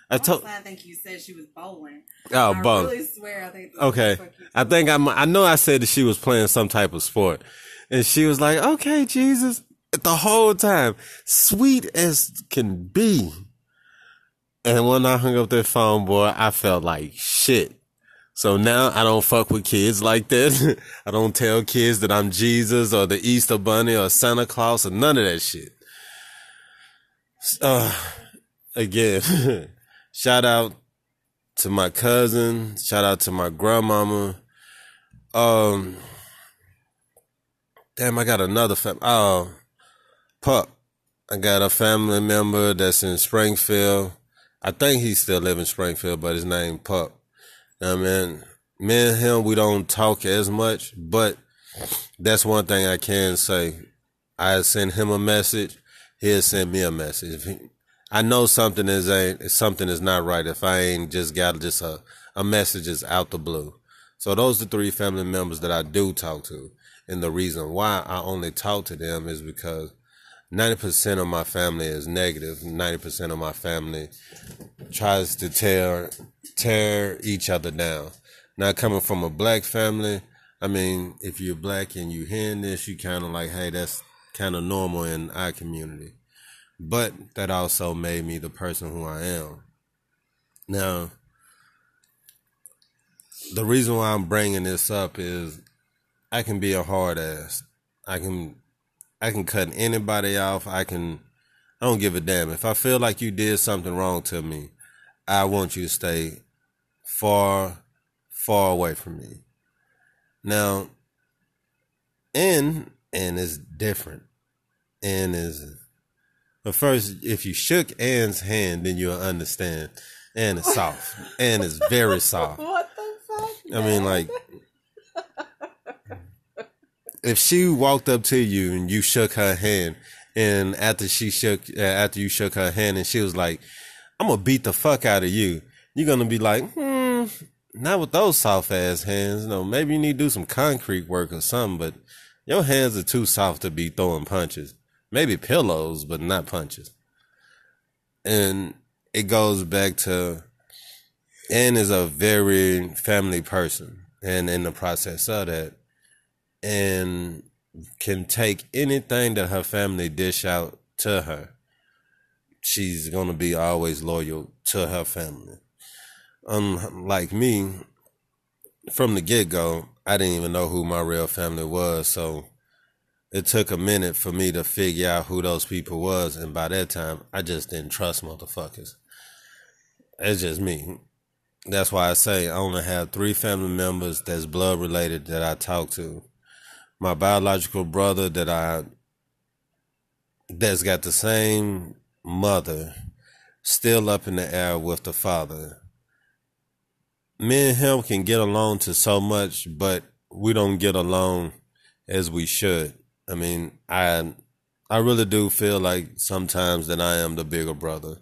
I told. I think you said she was bowling. Oh, I really swear I think. Okay. I think I'm, I know I said that she was playing some type of sport. And she was like, okay, Jesus. the whole time, sweet as can be. And when I hung up that phone, boy, I felt like shit. So now I don't fuck with kids like that. I don't tell kids that I'm Jesus or the Easter Bunny or Santa Claus or none of that shit. Uh, again, shout out to my cousin. Shout out to my grandmama. Um, damn, I got another fam. Oh, pup. I got a family member that's in Springfield. I think he still live in Springfield, but his name Pup. I mean, me and him, we don't talk as much, but that's one thing I can say. I send him a message, he'll send me a message. I know something is ain't something is not right if I ain't just got just a, a message is out the blue. So those are the three family members that I do talk to. And the reason why I only talk to them is because 90% of my family is negative. 90% of my family tries to tear tear each other down. Now coming from a black family, I mean, if you're black and you hearing this, you kind of like, hey, that's kind of normal in our community. But that also made me the person who I am. Now, the reason why I'm bringing this up is I can be a hard ass. I can I can cut anybody off. I can I don't give a damn. If I feel like you did something wrong to me, I want you to stay far, far away from me. Now, Ann Ann is different. Ann is but first, if you shook Ann's hand, then you'll understand. Ann is soft. Ann is very soft. What the fuck? I mean, like, if she walked up to you and you shook her hand, and after she shook, uh, after you shook her hand, and she was like, "I'm gonna beat the fuck out of you," you're gonna be like, "Hmm, not with those soft ass hands. You know, maybe you need to do some concrete work or something, but your hands are too soft to be throwing punches. Maybe pillows, but not punches." And it goes back to Ann is a very family person, and in the process of that, and can take anything that her family dish out to her. She's gonna be always loyal to her family. Um, Unlike me, from the get go, I didn't even know who my real family was, so it took a minute for me to figure out who those people was, and by that time, I just didn't trust motherfuckers. It's just me. That's why I say I only have three family members that's blood related that I talk to. My biological brother that I that's got the same mother, still up in the air with the father. Me and him can get along to so much, but we don't get along as we should. I mean, I I really do feel like sometimes that I am the bigger brother.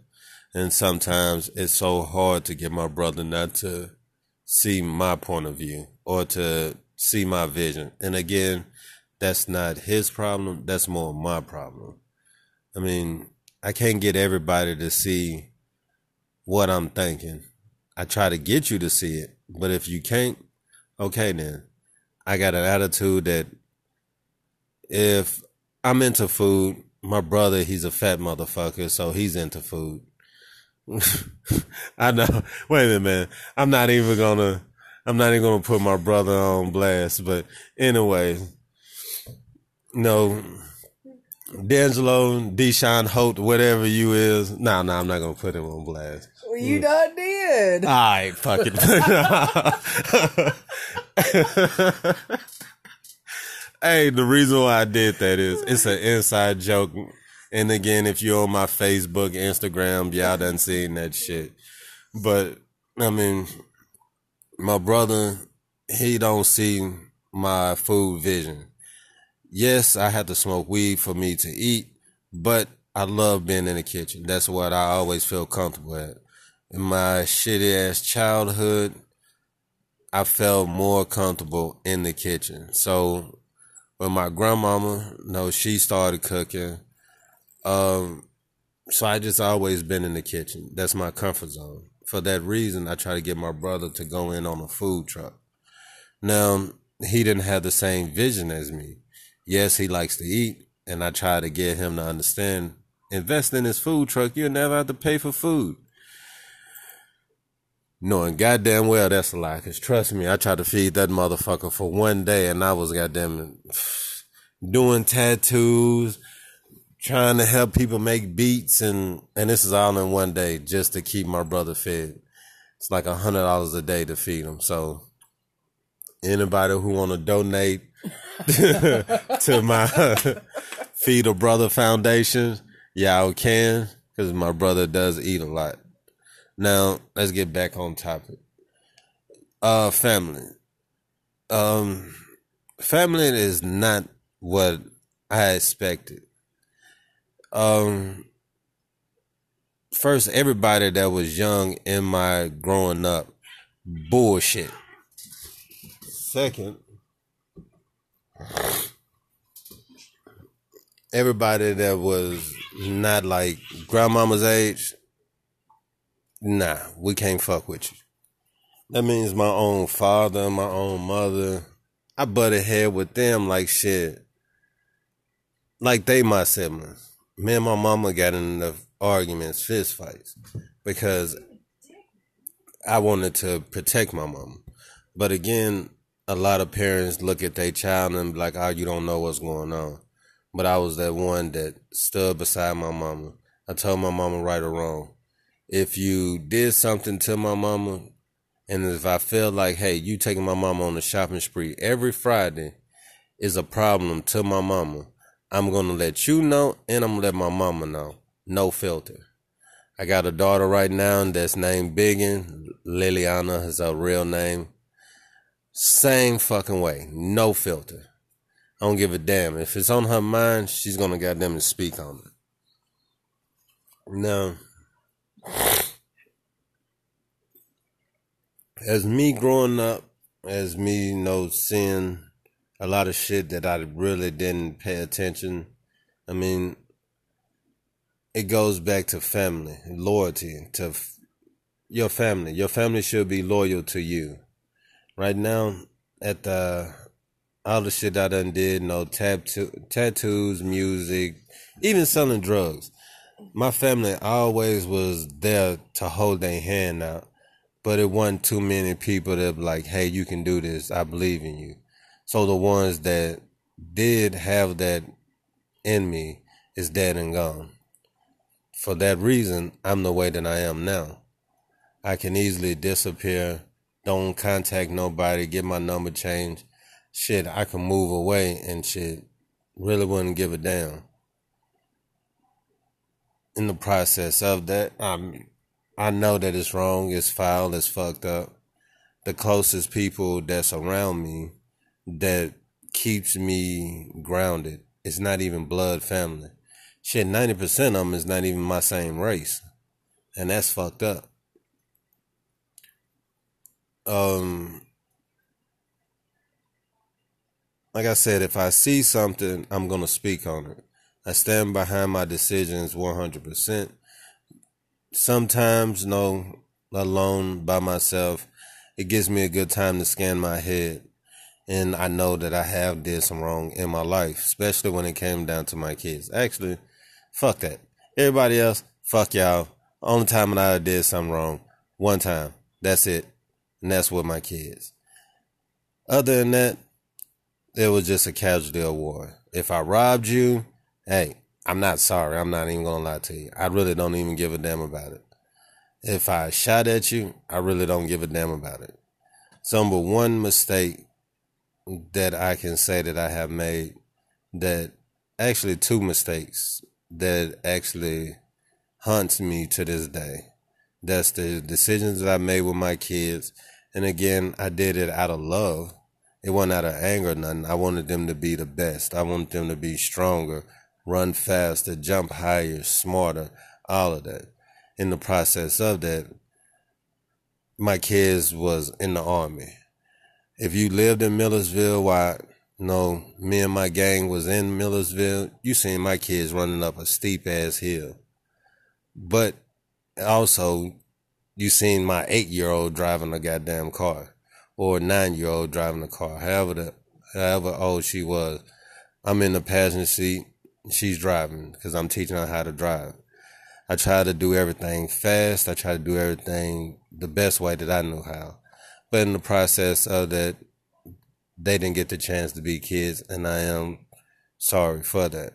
And sometimes it's so hard to get my brother not to see my point of view or to see my vision. And again, that's not his problem. That's more my problem. I mean, I can't get everybody to see what I'm thinking. I try to get you to see it, but if you can't, okay then. I got an attitude that if I'm into food, my brother, he's a fat motherfucker, so he's into food. I know. Wait a minute, man. I'm not even gonna. I'm not even gonna put my brother on blast. But anyway, no, D'Angelo, Deshaun Holt, whatever you is. No, nah, no, nah, I'm not gonna put him on blast. Well, you done did. All right, fuck it. hey, the reason why I did that is it's an inside joke. And again, if you're on my Facebook, Instagram, y'all done seen that shit. But I mean, my brother, he don't see my food vision. Yes, I have to smoke weed for me to eat, but I love being in the kitchen. That's what I always feel comfortable at. In my shitty ass childhood, I felt more comfortable in the kitchen. So when my grandmama, no, she started cooking, um, so I just always been in the kitchen. That's my comfort zone. For that reason, I try to get my brother to go in on a food truck. Now, he didn't have the same vision as me. Yes, he likes to eat, and I try to get him to understand invest in this food truck, you'll never have to pay for food. Knowing goddamn well that's a lie. Cause trust me, I tried to feed that motherfucker for one day and I was goddamn doing tattoos, trying to help people make beats and, and this is all in one day just to keep my brother fed. It's like a hundred dollars a day to feed him. So anybody who want to donate to my Feed a Brother Foundation, y'all can, because my brother does eat a lot. Now, let's get back on topic. Uh, family. Um, family is not what I expected. Um, first, everybody that was young in my growing up, bullshit. Second, everybody that was not like grandmama's age, nah, we can't fuck with you. That means my own father, my own mother. I butted head with them like shit. Like they my siblings. Me and my mama got the arguments, fist fights, because I wanted to protect my mama. But again, a lot of parents look at their child and be like, oh, you don't know what's going on. But I was that one that stood beside my mama. I told my mama right or wrong. If you did something to my mama, and if I feel like, hey, you taking my mama on a shopping spree every Friday is a problem to my mama, I'm gonna let you know and I'm gonna let my mama know. No filter. I got a daughter right now that's named Biggin. Liliana is her real name. Same fucking way. No filter. I don't give a damn. If it's on her mind, she's gonna goddamn speak on it. Now, as me growing up, as me, you know, seeing a lot of shit that I really didn't pay attention. I mean, it goes back to family, loyalty to f- your family. Your family should be loyal to you. Right now, at the all the shit I done did, no tattoo, tattoos, music, even selling drugs. My family always was there to hold their hand out, but it wasn't too many people that like, hey, you can do this. I believe in you. So the ones that did have that in me is dead and gone. For that reason, I'm the way that I am now. I can easily disappear, don't contact nobody, get my number changed shit, I can move away and shit, really wouldn't give a damn. In the process of that, I'm, I know that it's wrong, it's foul, it's fucked up. The closest people that's around me that keeps me grounded, it's not even blood family. Shit, 90% of them is not even my same race. And that's fucked up. Um, like I said, if I see something, I'm going to speak on it. I stand behind my decisions 100%. Sometimes, no, alone by myself, it gives me a good time to scan my head. And I know that I have did some wrong in my life, especially when it came down to my kids. Actually, fuck that. Everybody else, fuck y'all. Only time that I did something wrong, one time. That's it. And that's with my kids. Other than that, it was just a casualty of war. If I robbed you, hey, I'm not sorry. I'm not even gonna lie to you. I really don't even give a damn about it. If I shot at you, I really don't give a damn about it. So, but one mistake that I can say that I have made that actually two mistakes that actually haunts me to this day. That's the decisions that I made with my kids. And again, I did it out of love it wasn't out of anger or nothing. I wanted them to be the best. I wanted them to be stronger, run faster, jump higher, smarter, all of that. In the process of that, my kids was in the army. If you lived in Millersville why know, me and my gang was in Millersville, you seen my kids running up a steep ass hill. But also you seen my eight year old driving a goddamn car or nine year old driving a car, however the however old she was. I'm in the passenger seat. She's driving because I'm teaching her how to drive. I try to do everything fast. I try to do everything the best way that I knew how. But in the process of that, they didn't get the chance to be kids, and I am sorry for that.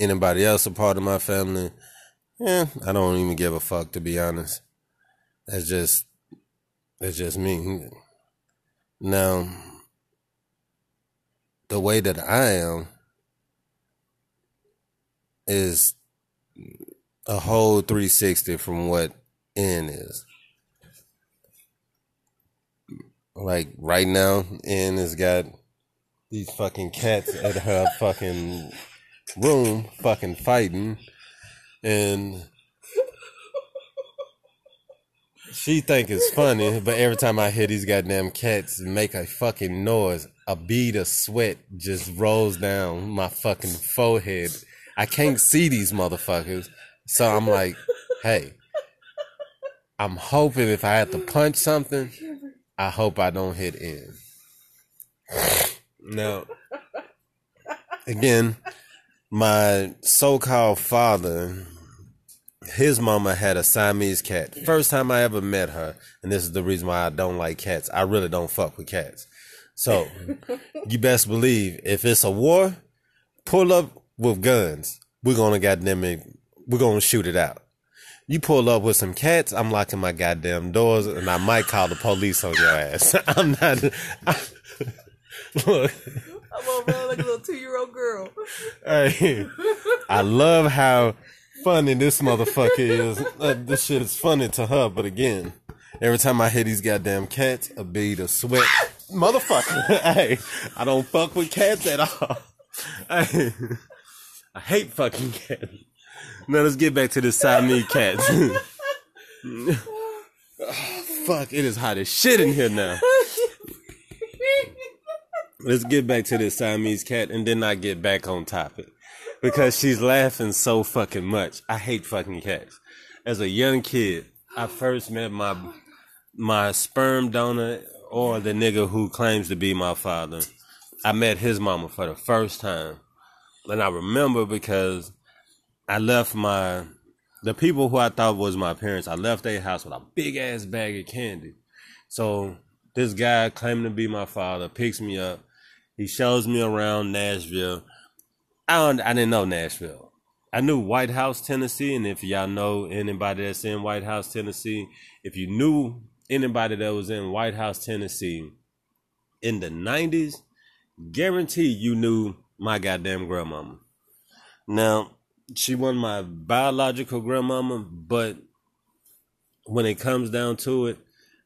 Anybody else a part of my family? Yeah, I don't even give a fuck to be honest. That's just that's just me. Now, the way that I am is a whole 360 from what Ann is. Like right now, Ann has got these fucking cats at her fucking room, fucking fighting, and she think it's funny, but every time I hear these goddamn cats make a fucking noise, a bead of sweat just rolls down my fucking forehead. I can't see these motherfuckers, so I'm like, hey, I'm hoping if I have to punch something, I hope I don't hit in. Now, again, my so-called father, his mama had a Siamese cat. First time I ever met her, and this is the reason why I don't like cats. I really don't fuck with cats. So, you best believe if it's a war, pull up with guns. We're gonna goddamn it, we're gonna shoot it out. You pull up with some cats, I'm locking my goddamn doors, and I might call the police on your ass. I'm not. I, look. I'm over like a little two year old girl. Hey, I love how funny this motherfucker is. Uh, this shit is funny to her, but again, every time I hear these goddamn cats, a bead of sweat. Motherfucker, hey, I don't fuck with cats at all. Hey, I hate fucking cats. Now let's get back to the Siamese cats. fuck, it is hot as shit in here now. Let's get back to this Siamese cat and then I get back on topic. Because she's laughing so fucking much. I hate fucking cats. As a young kid, I first met my my sperm donor or the nigga who claims to be my father. I met his mama for the first time. And I remember because I left my the people who I thought was my parents, I left their house with a big ass bag of candy. So this guy claiming to be my father picks me up. He shows me around Nashville. I don't, I didn't know Nashville. I knew White House, Tennessee, and if y'all know anybody that's in White House, Tennessee, if you knew anybody that was in White House, Tennessee in the 90s, guarantee you knew my goddamn grandmama. Now, she wasn't my biological grandmama, but when it comes down to it,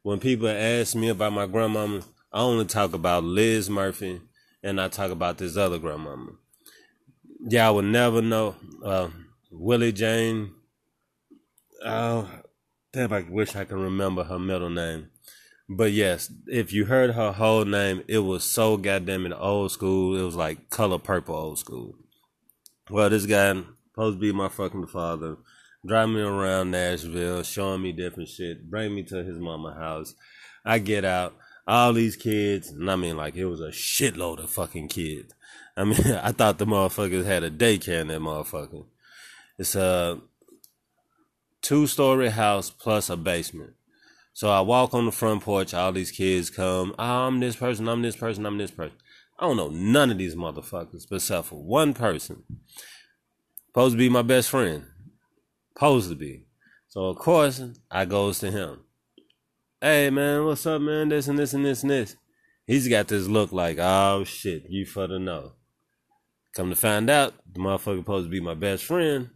when people ask me about my grandmama, I only talk about Liz Murphy and I talk about this other grandmama. Y'all would never know uh, Willie Jane. Oh, damn! I wish I could remember her middle name. But yes, if you heard her whole name, it was so goddamn old school. It was like color purple old school. Well, this guy supposed to be my fucking father, drive me around Nashville, showing me different shit, bring me to his mama house. I get out, all these kids, and I mean like it was a shitload of fucking kids. I mean, I thought the motherfuckers had a daycare in that motherfucker. It's a two story house plus a basement. So I walk on the front porch, all these kids come, I'm this person, I'm this person, I'm this person. I don't know none of these motherfuckers, but except for one person. Supposed to be my best friend. Supposed to be. So of course I goes to him. Hey man, what's up, man? This and this and this and this. He's got this look like, oh shit, you for the know. Come to find out, the motherfucker supposed to be my best friend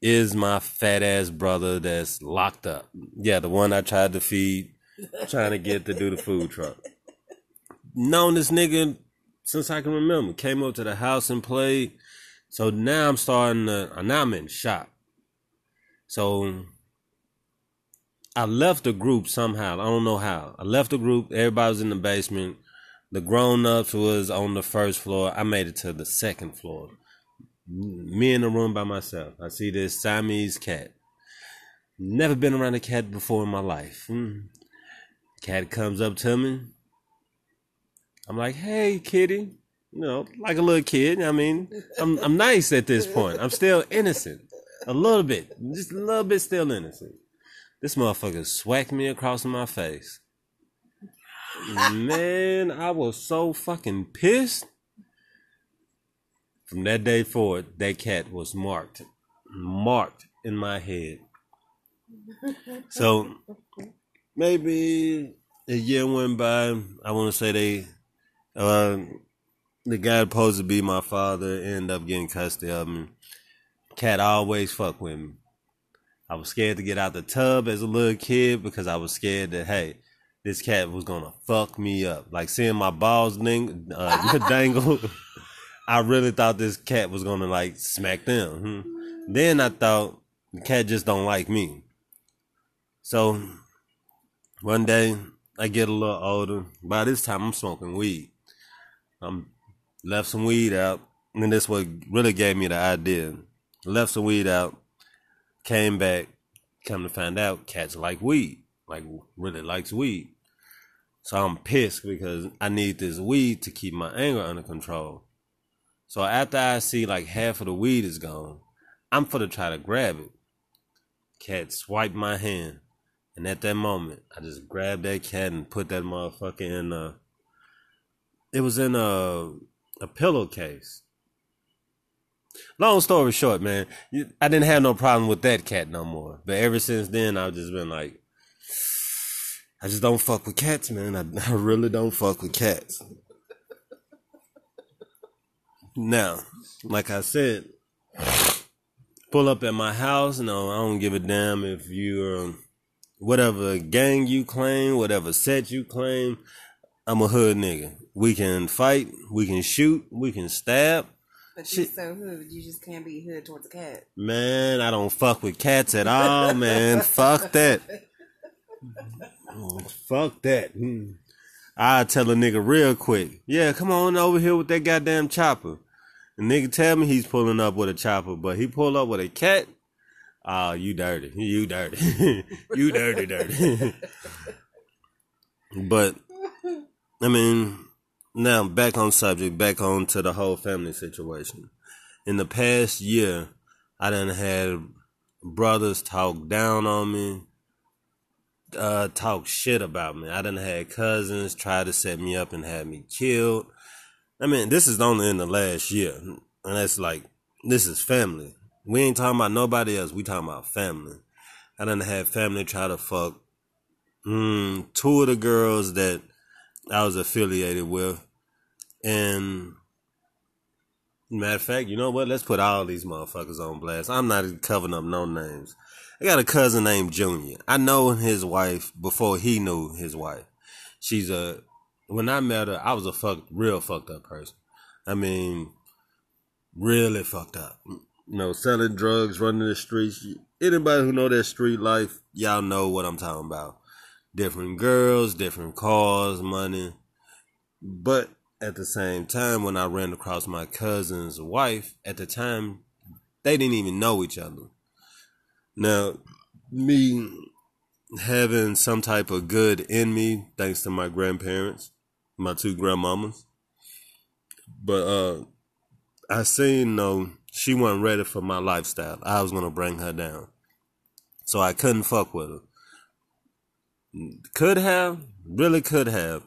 is my fat ass brother that's locked up. Yeah, the one I tried to feed, trying to get to do the food truck. Known this nigga since I can remember. Came up to the house and played. So now I'm starting to, uh, now I'm in shock. So I left the group somehow. I don't know how. I left the group. Everybody was in the basement. The grown ups was on the first floor. I made it to the second floor me in the room by myself. I see this Siamese cat. Never been around a cat before in my life. Mm. Cat comes up to me. I'm like, hey, kitty. You know, like a little kid. I mean, I'm I'm nice at this point. I'm still innocent. A little bit. Just a little bit still innocent. This motherfucker swacked me across my face. Man, I was so fucking pissed. From that day forward, that cat was marked. Marked in my head. So maybe a year went by. I want to say they, uh, the guy supposed to be my father ended up getting custody of me. Cat always fuck with me. I was scared to get out the tub as a little kid because I was scared that hey, this cat was gonna fuck me up. Like seeing my balls ding, uh, dangle. I really thought this cat was gonna like smack them. Hmm. Then I thought the cat just don't like me. So one day I get a little older. By this time I'm smoking weed. I'm left some weed out, and this what really gave me the idea. Left some weed out, came back, come to find out cats like weed, like really likes weed. So I'm pissed because I need this weed to keep my anger under control. So after I see like half of the weed is gone, I'm for to try to grab it. Cat swiped my hand. And at that moment, I just grabbed that cat and put that motherfucker in a. It was in a a pillowcase. Long story short, man, I didn't have no problem with that cat no more. But ever since then, I've just been like, I just don't fuck with cats, man. I, I really don't fuck with cats. Now, like I said, pull up at my house. No, I don't give a damn if you're whatever gang you claim, whatever set you claim. I'm a hood nigga. We can fight, we can shoot, we can stab. But you so hood, you just can't be hood towards a cat. Man, I don't fuck with cats at all, man. fuck that. Oh, fuck that. Hmm. I tell a nigga real quick. Yeah, come on over here with that goddamn chopper. The nigga tell me he's pulling up with a chopper, but he pull up with a cat. Oh, you dirty. You dirty. you dirty, dirty. but I mean, now back on subject, back on to the whole family situation. In the past year, I done had brothers talk down on me, uh, talk shit about me. I done had cousins try to set me up and have me killed. I mean, this is only in the last year. And that's like, this is family. We ain't talking about nobody else. We talking about family. I done had family try to fuck mm, two of the girls that I was affiliated with. And matter of fact, you know what? Let's put all these motherfuckers on blast. I'm not covering up no names. I got a cousin named Junior. I know his wife before he knew his wife. She's a when I met her, I was a fuck real fucked up person. I mean, really fucked up. You know, selling drugs, running the streets. Anybody who know that street life, y'all know what I'm talking about. Different girls, different cars, money. But at the same time, when I ran across my cousin's wife, at the time, they didn't even know each other. Now, me having some type of good in me, thanks to my grandparents, my two grandmamas. But uh I seen no she wasn't ready for my lifestyle. I was gonna bring her down. So I couldn't fuck with her. Could have, really could have.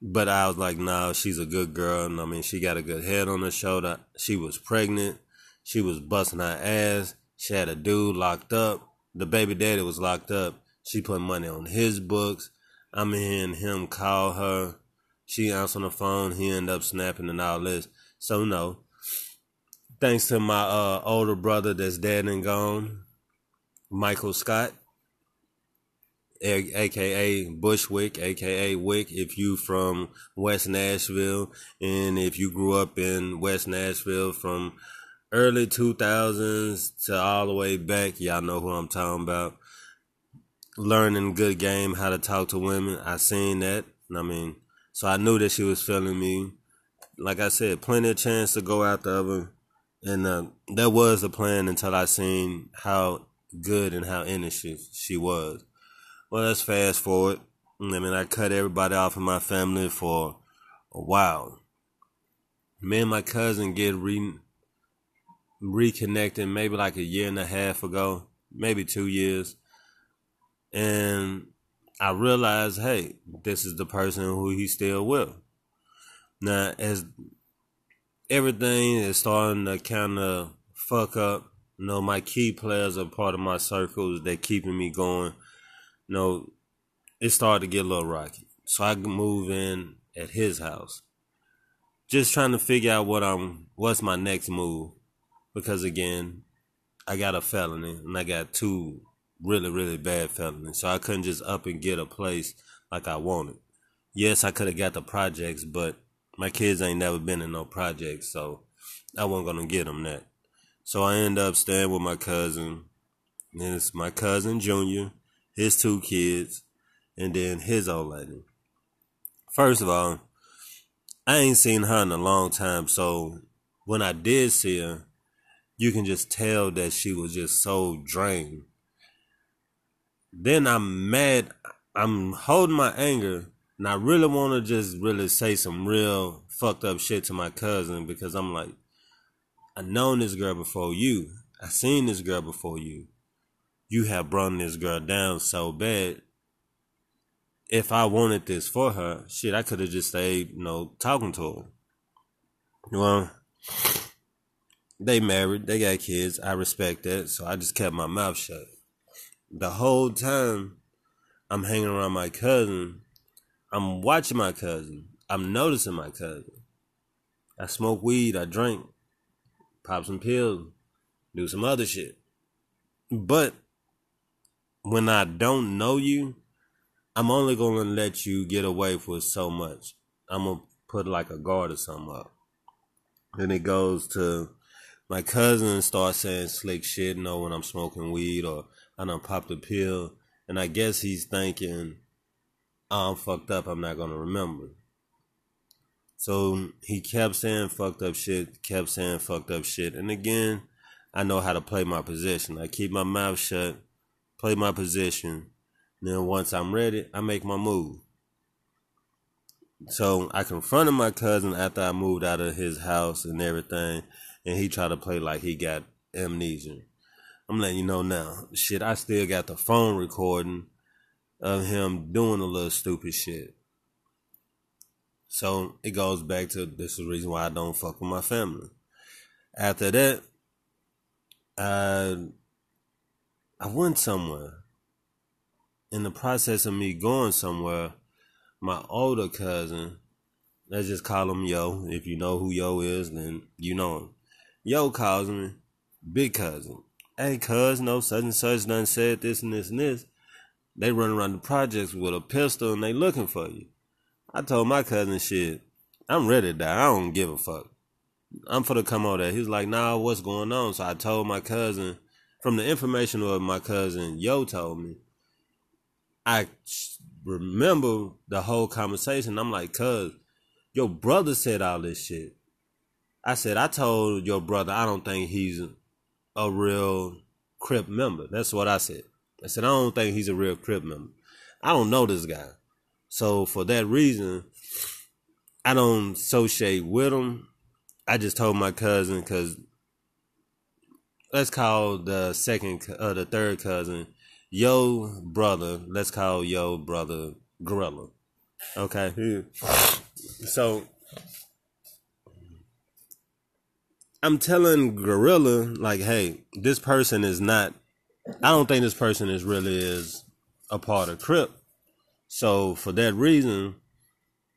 But I was like, nah, she's a good girl. And I mean, she got a good head on her shoulder. She was pregnant. She was busting her ass. She had a dude locked up. The baby daddy was locked up. She put money on his books. I'm hearing him call her. She answered the phone. He ended up snapping and all this. So no. Thanks to my uh, older brother that's dead and gone, Michael Scott, aka Bushwick, aka Wick, if you from West Nashville, and if you grew up in West Nashville from early 2000s to all the way back, y'all know who I'm talking about. Learning good game, how to talk to women. I seen that. I mean, so I knew that she was feeling me. Like I said, plenty of chance to go after her. And uh, that was the plan until I seen how good and how innocent she was. Well, let's fast forward. I mean, I cut everybody off in my family for a while. me and my cousin get re reconnected maybe like a year and a half ago, maybe two years. And I realized, hey, this is the person who he's still with. Now, as everything is starting to kind of fuck up, you know, my key players are part of my circles. They're keeping me going. You know, it started to get a little rocky. So I move in at his house. Just trying to figure out what I'm what's my next move. Because again, I got a felony and I got two really, really bad felonies. So I couldn't just up and get a place like I wanted. Yes, I could have got the projects, but my kids ain't never been in no projects, so I wasn't gonna get them that. So I end up staying with my cousin. And it's my cousin Junior, his two kids, and then his old lady. First of all, I ain't seen her in a long time, so when I did see her, you can just tell that she was just so drained. Then I'm mad. I'm holding my anger, and I really want to just really say some real fucked up shit to my cousin because I'm like, I known this girl before you. I seen this girl before you. You have brought this girl down so bad. If I wanted this for her, shit, I could have just stayed, you know, talking to her. Well, they married, they got kids. I respect that, so I just kept my mouth shut. The whole time I'm hanging around my cousin, I'm watching my cousin. I'm noticing my cousin. I smoke weed, I drink, pop some pills, do some other shit. But when I don't know you, I'm only gonna let you get away with so much. I'm gonna put like a guard or something up. Then it goes to my cousin starts saying slick shit, know, when I'm smoking weed or I done popped a pill. And I guess he's thinking, oh, I'm fucked up, I'm not gonna remember. So he kept saying fucked up shit, kept saying fucked up shit. And again, I know how to play my position. I keep my mouth shut, play my position. Then once I'm ready, I make my move. So I confronted my cousin after I moved out of his house and everything, and he tried to play like he got amnesia. I'm letting you know now. Shit, I still got the phone recording of him doing a little stupid shit. So it goes back to this is the reason why I don't fuck with my family. After that, I I went somewhere. In the process of me going somewhere, my older cousin, let's just call him Yo. If you know who Yo is, then you know him. Yo calls me, big cousin. Hey, cuz, no such and such done said this and this and this. They run around the projects with a pistol and they looking for you. I told my cousin shit. I'm ready to die. I don't give a fuck. I'm for to come over there. He's like, nah, what's going on? So I told my cousin, from the information of my cousin Yo told me, I remember the whole conversation. I'm like, cuz, your brother said all this shit. I said, I told your brother I don't think he's a real Crip member. That's what I said. I said, I don't think he's a real Crip member. I don't know this guy. So for that reason, I don't associate with him. I just told my cousin because let's call the second, uh, the third cousin, yo brother. Let's call yo brother Gorilla. Okay. So I'm telling Gorilla like, hey, this person is not. I don't think this person is really is a part of Crip. So for that reason,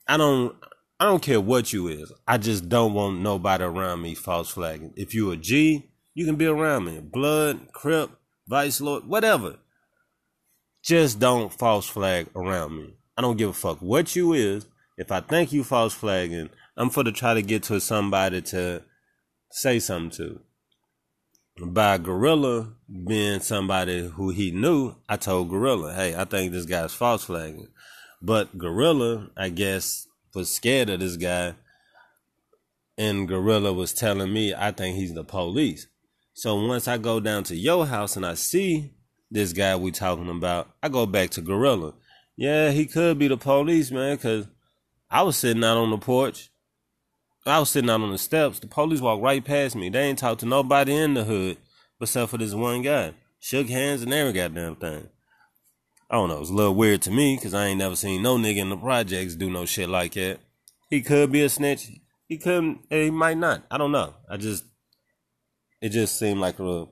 I don't. I don't care what you is. I just don't want nobody around me false flagging. If you a G, you can be around me. Blood, Crip, Vice Lord, whatever. Just don't false flag around me. I don't give a fuck what you is. If I think you false flagging, I'm for to try to get to somebody to say something to. By Gorilla being somebody who he knew, I told Gorilla, hey, I think this guy's false flagging. But Gorilla, I guess, was scared of this guy. And Gorilla was telling me, I think he's the police. So once I go down to your house and I see this guy we talking about, I go back to Gorilla. Yeah, he could be the police, man, because I was sitting out on the porch I was sitting out on the steps. The police walked right past me. They ain't talked to nobody in the hood except for this one guy. Shook hands and every goddamn thing. I don't know. It was a little weird to me because I ain't never seen no nigga in the projects do no shit like that. He could be a snitch. He could. He might not. I don't know. I just. It just seemed like a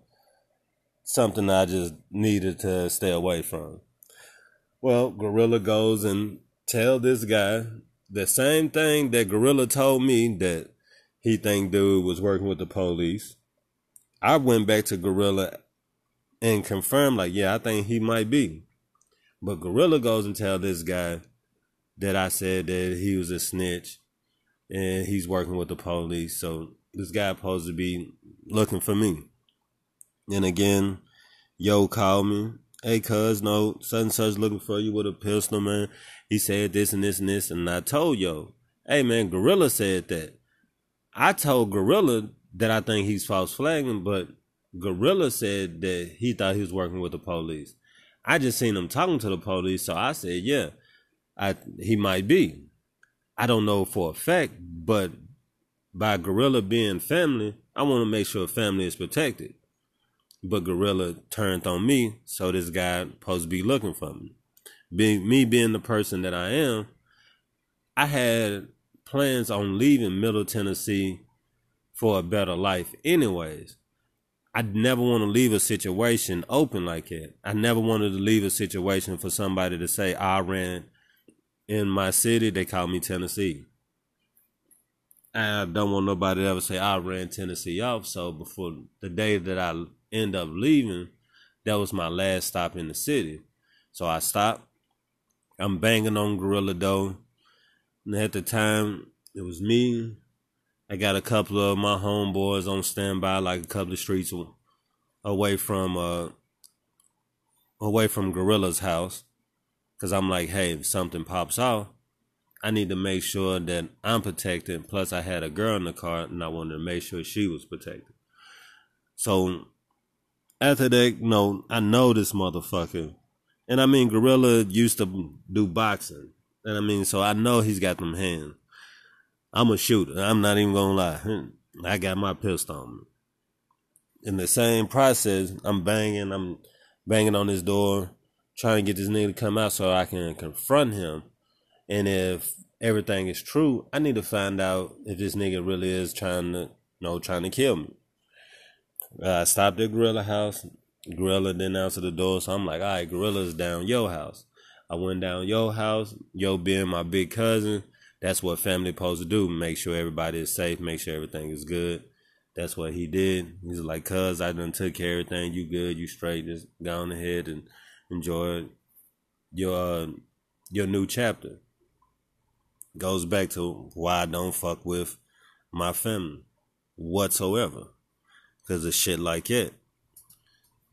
something I just needed to stay away from. Well, Gorilla goes and tell this guy the same thing that Gorilla told me that he think dude was working with the police. I went back to Gorilla and confirmed, like, yeah, I think he might be. But Gorilla goes and tell this guy that I said that he was a snitch and he's working with the police. So this guy supposed to be looking for me. And again, Yo called me. Hey, cuz, no, such and such looking for you with a pistol, man. He said this and this and this. And I told Yo, hey, man, Gorilla said that. I told Gorilla that I think he's false flagging, but Gorilla said that he thought he was working with the police. I just seen him talking to the police, so I said, yeah, I he might be. I don't know for a fact, but by Gorilla being family, I want to make sure family is protected. But Gorilla turned on me, so this guy supposed to be looking for me. Being me being the person that I am, I had plans on leaving Middle Tennessee for a better life, anyways. I never want to leave a situation open like that. I never wanted to leave a situation for somebody to say I ran in my city. They call me Tennessee. I don't want nobody to ever say I ran Tennessee off. So before the day that I end up leaving, that was my last stop in the city. So I stopped. I'm banging on Gorilla Dough. And at the time, it was me. I got a couple of my homeboys on standby, like a couple of streets away from uh away from Gorilla's house. Cause I'm like, hey, if something pops off, I need to make sure that I'm protected. Plus, I had a girl in the car, and I wanted to make sure she was protected. So after that, you know, I know this motherfucker. And I mean, Gorilla used to do boxing. And I mean, so I know he's got them hands. I'm a shooter. I'm not even gonna lie. I got my pistol on me. In the same process, I'm banging, I'm banging on his door, trying to get this nigga to come out so I can confront him. And if everything is true, I need to find out if this nigga really is trying to, you know, trying to kill me. Uh, I stopped at Gorilla House. Gorilla didn't answer the door, so I'm like, all right, Gorilla's down your house. I went down your house. Yo being my big cousin, that's what family supposed to do. Make sure everybody is safe. Make sure everything is good. That's what he did. He's like, cuz I done took care of everything. You good? You straight? Just go on ahead and enjoy your uh, your new chapter. Goes back to why I don't fuck with my family whatsoever, cause of shit like that.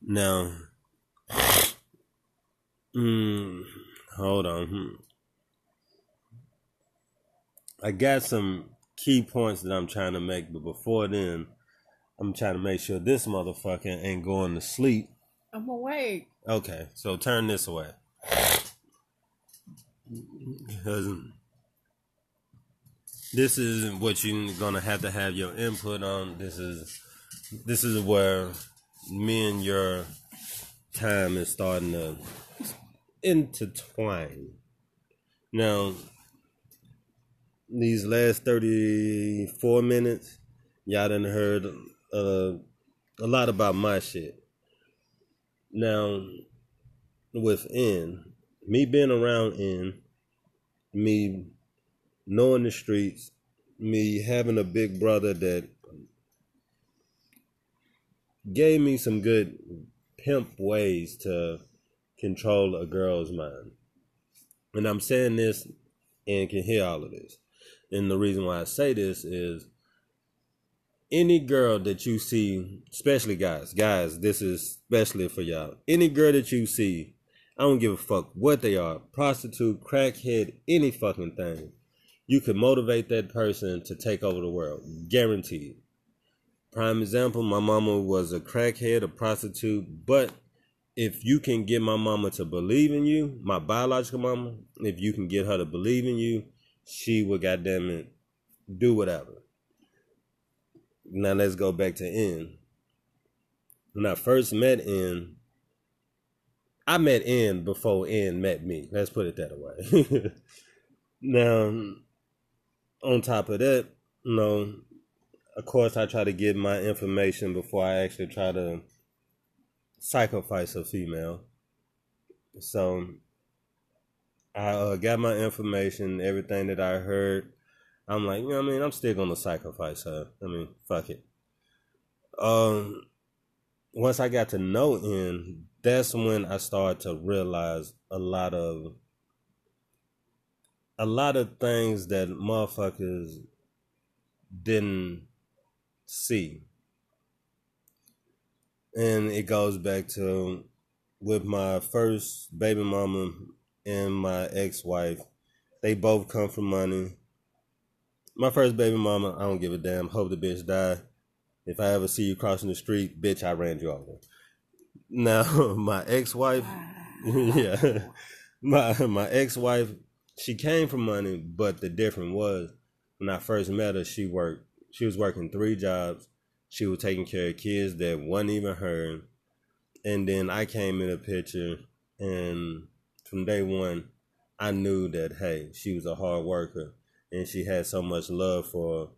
Now, mm, hold on. Hmm. I got some key points that I'm trying to make, but before then, I'm trying to make sure this motherfucker ain't going to sleep. I'm awake. Okay, so turn this away. Because this is what you're gonna have to have your input on. This is this is where me and your time is starting to intertwine. Now, these last 34 minutes, y'all done heard uh, a lot about my shit. Now, within me being around in me knowing the streets, me having a big brother that gave me some good pimp ways to control a girl's mind. And I'm saying this and can hear all of this. And the reason why I say this is any girl that you see, especially guys, guys, this is especially for y'all. Any girl that you see, I don't give a fuck what they are prostitute, crackhead, any fucking thing. You can motivate that person to take over the world. Guaranteed. Prime example, my mama was a crackhead, a prostitute, but if you can get my mama to believe in you, my biological mama, if you can get her to believe in you, she would goddamn it do whatever. now let's go back to Ann. When I first met Ann, I met Ann before Ann met me. Let's put it that way. now, on top of that, you know, of course, I try to get my information before I actually try to sacrifice a female. So I uh, got my information, everything that I heard. I'm like, you know what I mean? I'm still gonna sacrifice her. I mean, fuck it. Um, once I got to know Ann, that's when I started to realize a lot of a lot of things that motherfuckers didn't see. And it goes back to with my first baby mama and my ex wife, they both come from money. My first baby mama, I don't give a damn. Hope the bitch die. If I ever see you crossing the street, bitch, I ran you over. Now, my ex wife, yeah, my my ex wife, she came from money, but the difference was when I first met her, she worked she was working three jobs. She was taking care of kids that wasn't even her. And then I came in the picture, and from day one, I knew that hey, she was a hard worker, and she had so much love for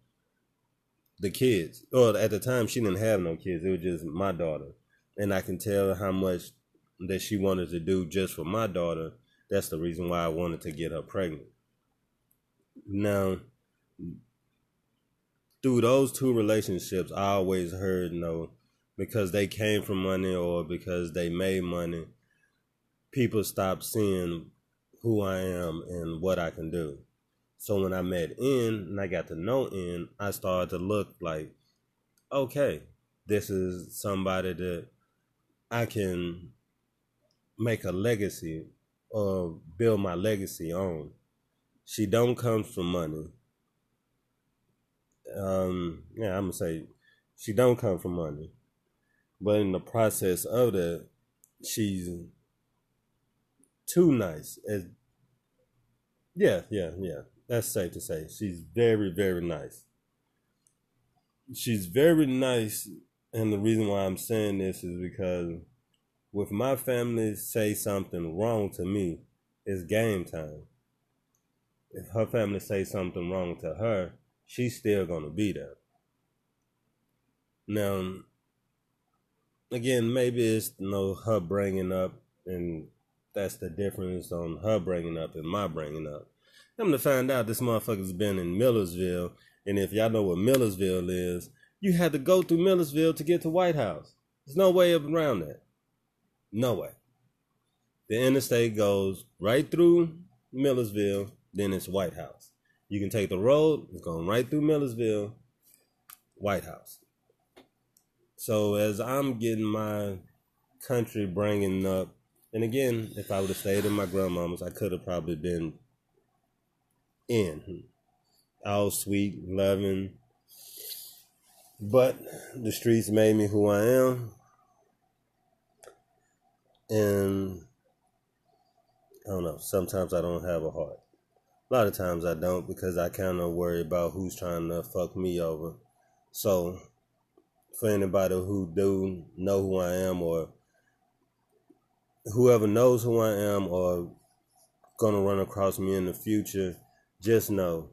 the kids. Well, at the time, she didn't have no kids; it was just my daughter, and I can tell how much that she wanted to do just for my daughter. That's the reason why I wanted to get her pregnant. Now, through those two relationships, I always heard no, because they came from money or because they made money, people stopped seeing who I am and what I can do. So when I met Ann and I got to know Ann, I started to look like, okay, this is somebody that I can make a legacy or build my legacy on. She don't come from money um, yeah, I'm gonna say she don't come from money, but in the process of that, she's too nice. As yeah, yeah, yeah. That's safe to say. She's very, very nice. She's very nice, and the reason why I'm saying this is because with my family say something wrong to me, it's game time. If her family say something wrong to her, she's still gonna be there. Now, again, maybe it's you know her bringing up, and that's the difference on her bringing up and my bringing up. I'm to find out this motherfucker's been in Millersville, and if y'all know what Millersville is, you had to go through Millersville to get to White House. There's no way around that. No way. The interstate goes right through Millersville, then it's White House. You can take the road, it's going right through Millersville, White House. So as I'm getting my country bringing up, and again, if I would have stayed in my grandmama's, I could have probably been in. All sweet, loving. But the streets made me who I am. And I don't know, sometimes I don't have a heart. A lot of times I don't because I kind of worry about who's trying to fuck me over. So, for anybody who do know who I am or whoever knows who I am or gonna run across me in the future, just know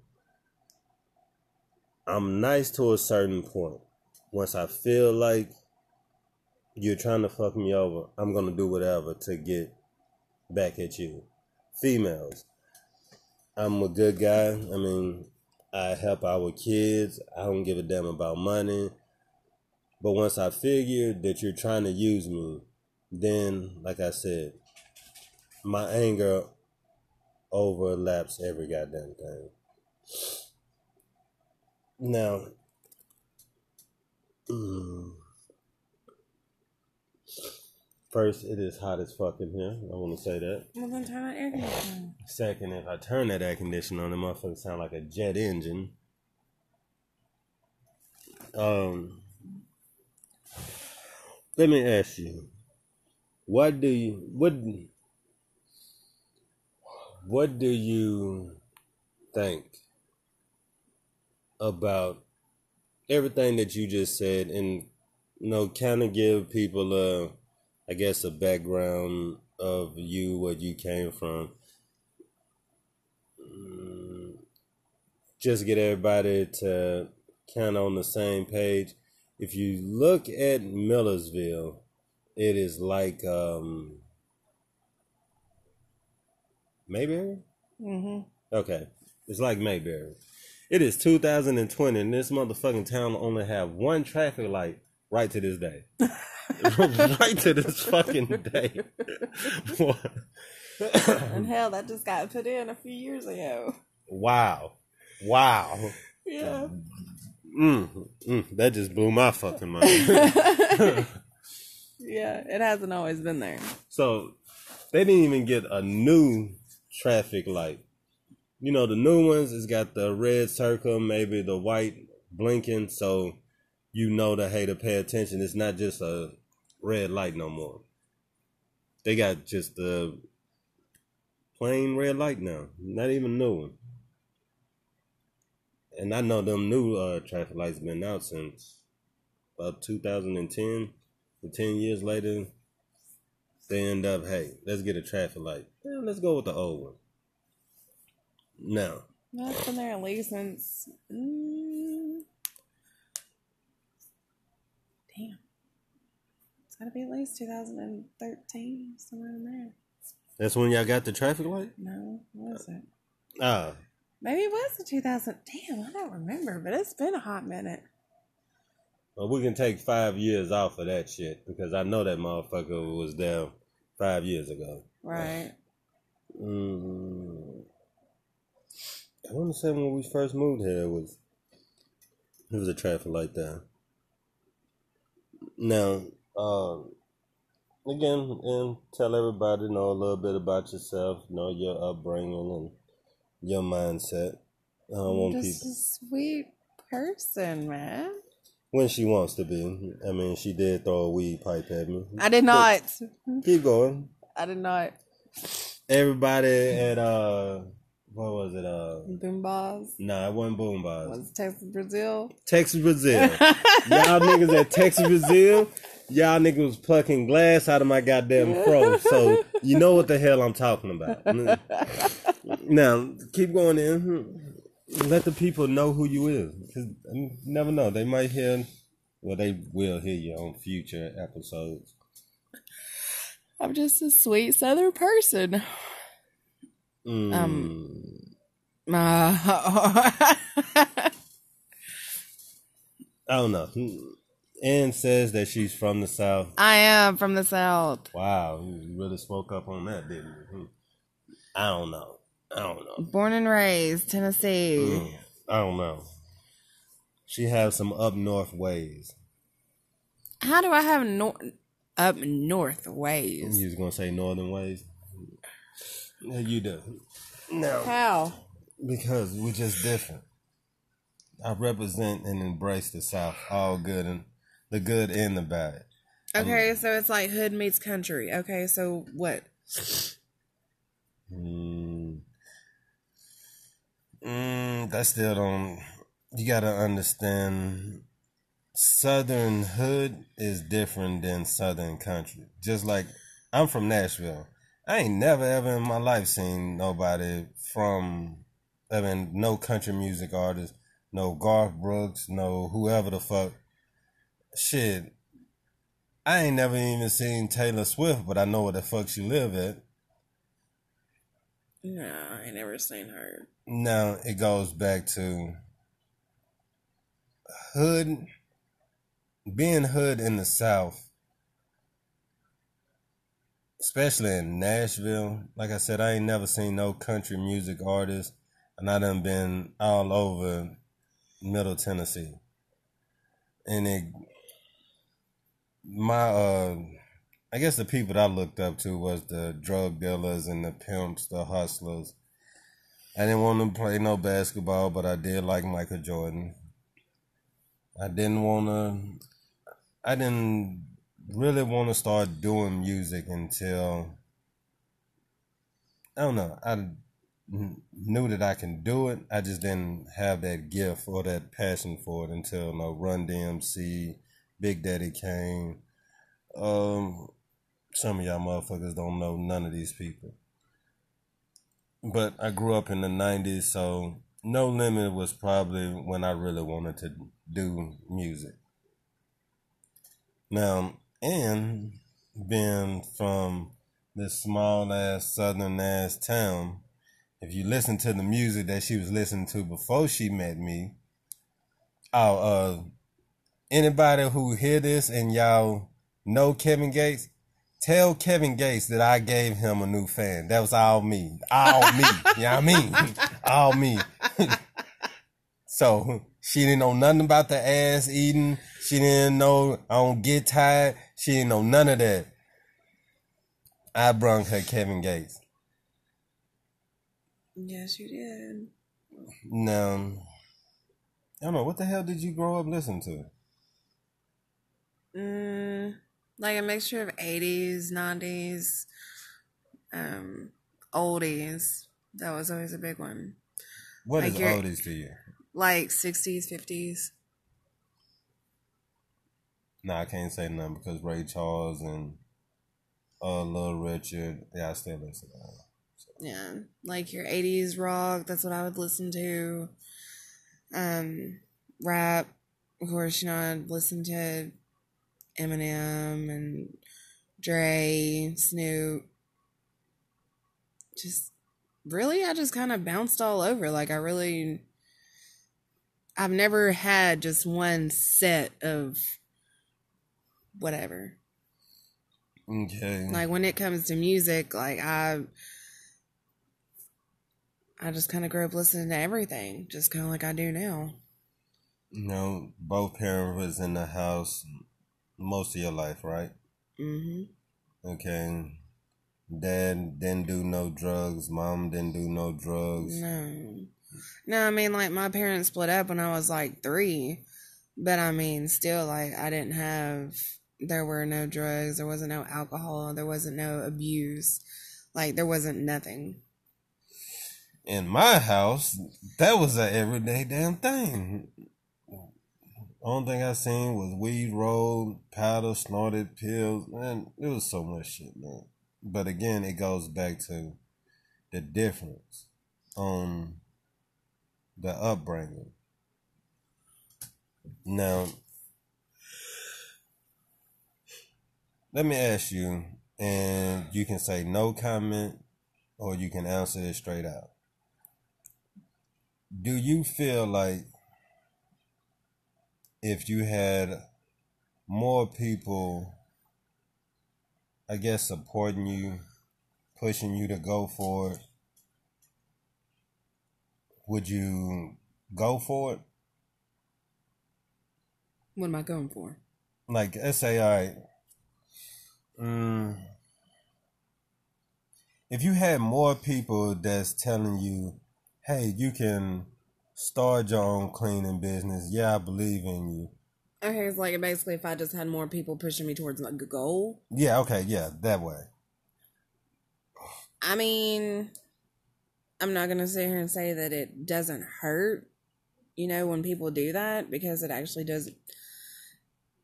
I'm nice to a certain point. Once I feel like you're trying to fuck me over, I'm gonna do whatever to get back at you. Females, I'm a good guy. I mean, I help our kids. I don't give a damn about money. But once I figure that you're trying to use me, then, like I said, my anger overlaps every goddamn thing. Now, mm, First, it is hot as fuck in here. I want to say that. Well, then turn on air conditioning. Second, if I turn that air conditioner on, the motherfucker sound like a jet engine. Um, let me ask you, what do you what what do you think about everything that you just said, and you know, kind of give people a, I guess, a background of you, where you came from. Just get everybody to kind of on the same page. If you look at Millersville, it is like um, Mayberry. hmm Okay, it's like Mayberry. It is 2020, and this motherfucking town only have one traffic light right to this day. right to this fucking day. And hell, that just got put in a few years ago. wow, wow. Yeah. Mm, mm, that just blew my fucking mind. Yeah, it hasn't always been there. so they didn't even get a new traffic light. You know, the new ones, it's got the red circle, maybe the white blinking, so you know to hey to pay attention. It's not just a red light no more. They got just the plain red light now, not even new one. And I know them new uh, traffic lights been out since about 2010. And 10 years later, they end up, hey, let's get a traffic light. Yeah, let's go with the old one. Now, That's been there at least since. Mm, damn. It's gotta be at least 2013, somewhere in there. that's when y'all got the traffic light? No, what was it? Ah, Maybe it was the 2000. Damn, I don't remember, but it's been a hot minute. well, we can take five years off of that shit because I know that motherfucker was there five years ago. Right. Mm, I want to say when we first moved here, it was it was a traffic light there. Now, um, again, and tell everybody know a little bit about yourself, know your upbringing and your mindset. I don't want Just people a sweet person, man. when she wants to be. I mean, she did throw a weed pipe at me. I did not. Keep going. I did not. Everybody at uh, what was it? Uh, Boom balls. nah, it wasn't Boom Bars. Was Texas Brazil? Texas Brazil. y'all niggas at Texas Brazil, y'all niggas was plucking glass out of my goddamn fro. So you know what the hell I'm talking about. Now keep going in. Let the people know who you is. 'Cause you never know. They might hear. Well, they will hear you on future episodes. I'm just a sweet southern person. Mm. Um, Uh, I don't know. Ann says that she's from the south. I am from the south. Wow, you really spoke up on that, didn't you? Hmm. I don't know. I don't know. Born and raised, Tennessee. Mm, I don't know. She has some up north ways. How do I have nor- up north ways? You was gonna say northern ways. Yeah, you do. No, How? because we're just different. I represent and embrace the South, all good and the good and the bad. Okay, so it's like hood meets country. Okay, so what? Mm, mm, that still don't. You gotta understand. Southern hood is different than Southern country. Just like I'm from Nashville. I ain't never ever in my life seen nobody from. I mean, no country music artist, no Garth Brooks, no whoever the fuck. Shit, I ain't never even seen Taylor Swift, but I know where the fuck she live at. No, I ain't never seen her. Now it goes back to hood, being hood in the South, especially in Nashville. Like I said, I ain't never seen no country music artist, and I done been all over Middle Tennessee, and it, my uh. I guess the people that I looked up to was the drug dealers and the pimps, the hustlers. I didn't want to play no basketball, but I did like Michael Jordan. I didn't want to. I didn't really want to start doing music until I don't know. I knew that I can do it. I just didn't have that gift or that passion for it until no Run DMC, Big Daddy Kane. Um, some of y'all motherfuckers don't know none of these people. But I grew up in the '90s, so No Limit was probably when I really wanted to do music. Now, and being from this small ass southern ass town, if you listen to the music that she was listening to before she met me, oh, uh, anybody who hear this and y'all know Kevin Gates, tell Kevin Gates that I gave him a new fan. That was all me. All me. you know what I mean? All me. so she didn't know nothing about the ass eating. She didn't know I don't get tired. She didn't know none of that. I brung her Kevin Gates. Yes, you did. No. I don't know what the hell did you grow up listening to? Mm, like a mixture of 80s, 90s, um, oldies. That was always a big one. What Like is your- oldies to you? Like 60s, 50s. Nah, I can't say nothing because Ray Charles and uh Little Richard, yeah, I still listen to them. Yeah. Like your 80s rock. That's what I would listen to. Um, rap. Of course, you know, I'd listen to Eminem and Dre, Snoop. Just really, I just kind of bounced all over. Like, I really, I've never had just one set of whatever. Okay. Like, when it comes to music, like, I, I just kind of grew up listening to everything, just kind of like I do now. you know, both parents was in the house most of your life, right? hmm Okay. Dad didn't do no drugs. Mom didn't do no drugs. No. No, I mean, like, my parents split up when I was like three. But I mean, still, like, I didn't have, there were no drugs, there wasn't no alcohol, there wasn't no abuse. Like, there wasn't nothing. In my house, that was a everyday damn thing. Only thing I seen was weed rolled, powder, snorted pills, man. It was so much shit, man. But again, it goes back to the difference on the upbringing. Now, let me ask you, and you can say no comment, or you can answer it straight out. Do you feel like if you had more people, I guess, supporting you, pushing you to go for it, would you go for it? What am I going for? Like, let's say, all right, mm, if you had more people that's telling you, hey, you can start your own cleaning business, yeah, I believe in you. Okay, it's like basically if I just had more people pushing me towards like a goal. Yeah, okay, yeah, that way. I mean, I'm not gonna sit here and say that it doesn't hurt, you know, when people do that because it actually does.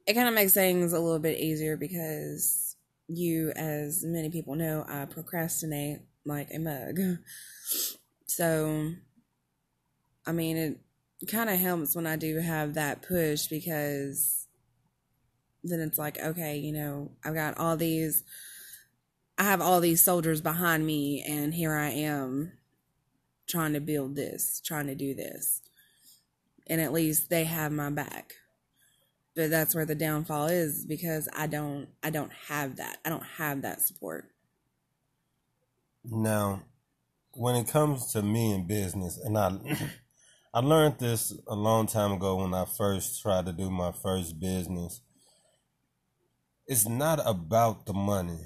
It kind of makes things a little bit easier because you, as many people know, I procrastinate like a mug. So, I mean, it kind of helps when I do have that push because then it's like, okay, you know, I've got all these I have all these soldiers behind me, and here I am trying to build this, trying to do this. And at least they have my back. But that's where the downfall is because I don't I don't have that. I don't have that support. Now, when it comes to me in business, and I, I learned this a long time ago when I first tried to do my first business. It's not about the money.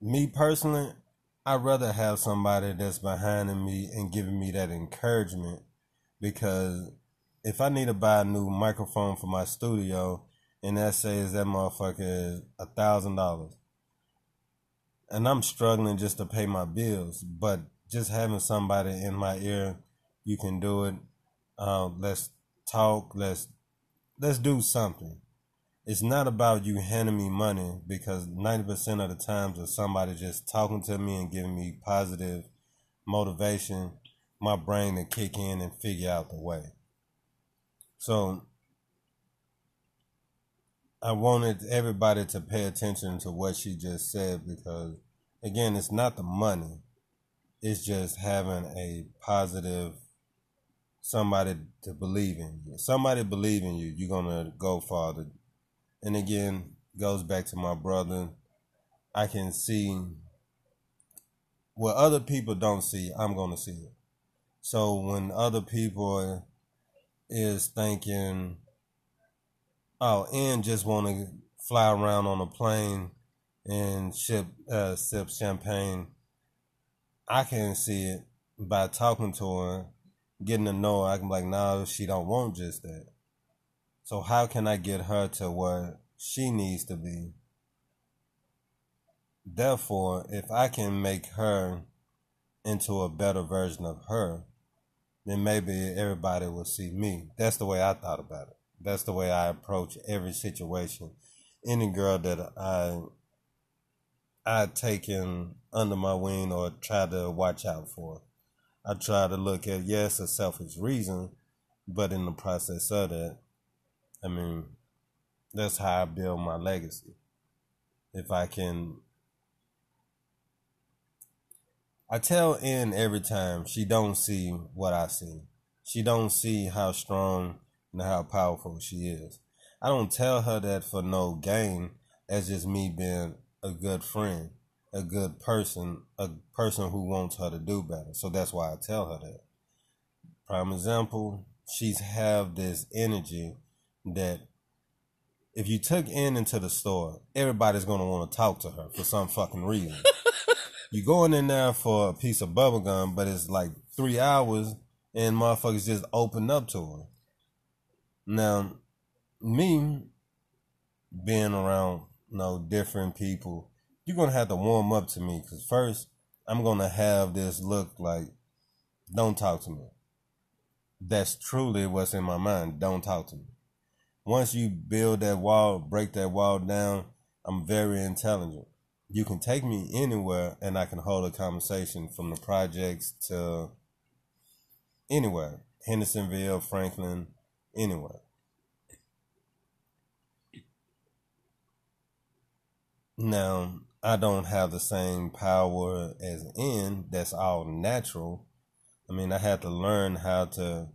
Me personally, I'd rather have somebody that's behind me and giving me that encouragement because if I need to buy a new microphone for my studio and that says that motherfucker is a thousand dollars and I'm struggling just to pay my bills. But just having somebody in my ear, you can do it. Uh, let's talk. Let's let's do something. It's not about you handing me money because ninety percent of the times, if somebody just talking to me and giving me positive motivation, my brain to kick in and figure out the way. So I wanted everybody to pay attention to what she just said because again, it's not the money. It's just having a positive somebody to believe in you. Somebody believe in you, you're gonna go farther. And again, goes back to my brother. I can see what other people don't see, I'm gonna see it. So when other people is thinking, oh, and just want to fly around on a plane and ship uh, sip champagne, I can see it by talking to her, getting to know her. I can be like, no, she don't want just that. So how can I get her to where she needs to be? Therefore, if I can make her into a better version of her, then maybe everybody will see me. That's the way I thought about it. That's the way I approach every situation. Any girl that I I taken under my wing or try to watch out for. I try to look at yes a selfish reason, but in the process of that, I mean, that's how I build my legacy. If I can I tell Ann every time she don't see what I see. She don't see how strong and how powerful she is. I don't tell her that for no gain. That's just me being a good friend, a good person, a person who wants her to do better. So that's why I tell her that. Prime example, she's have this energy that if you took in into the store, everybody's gonna want to talk to her for some fucking reason you going in there for a piece of bubble gum, but it's like three hours and motherfuckers just open up to her. Now, me being around you know different people, you're gonna have to warm up to me because first I'm gonna have this look like, don't talk to me. That's truly what's in my mind. Don't talk to me. Once you build that wall, break that wall down, I'm very intelligent you can take me anywhere and I can hold a conversation from the projects to anywhere. Hendersonville, Franklin, anywhere. Now, I don't have the same power as Ann. That's all natural. I mean, I had to learn how to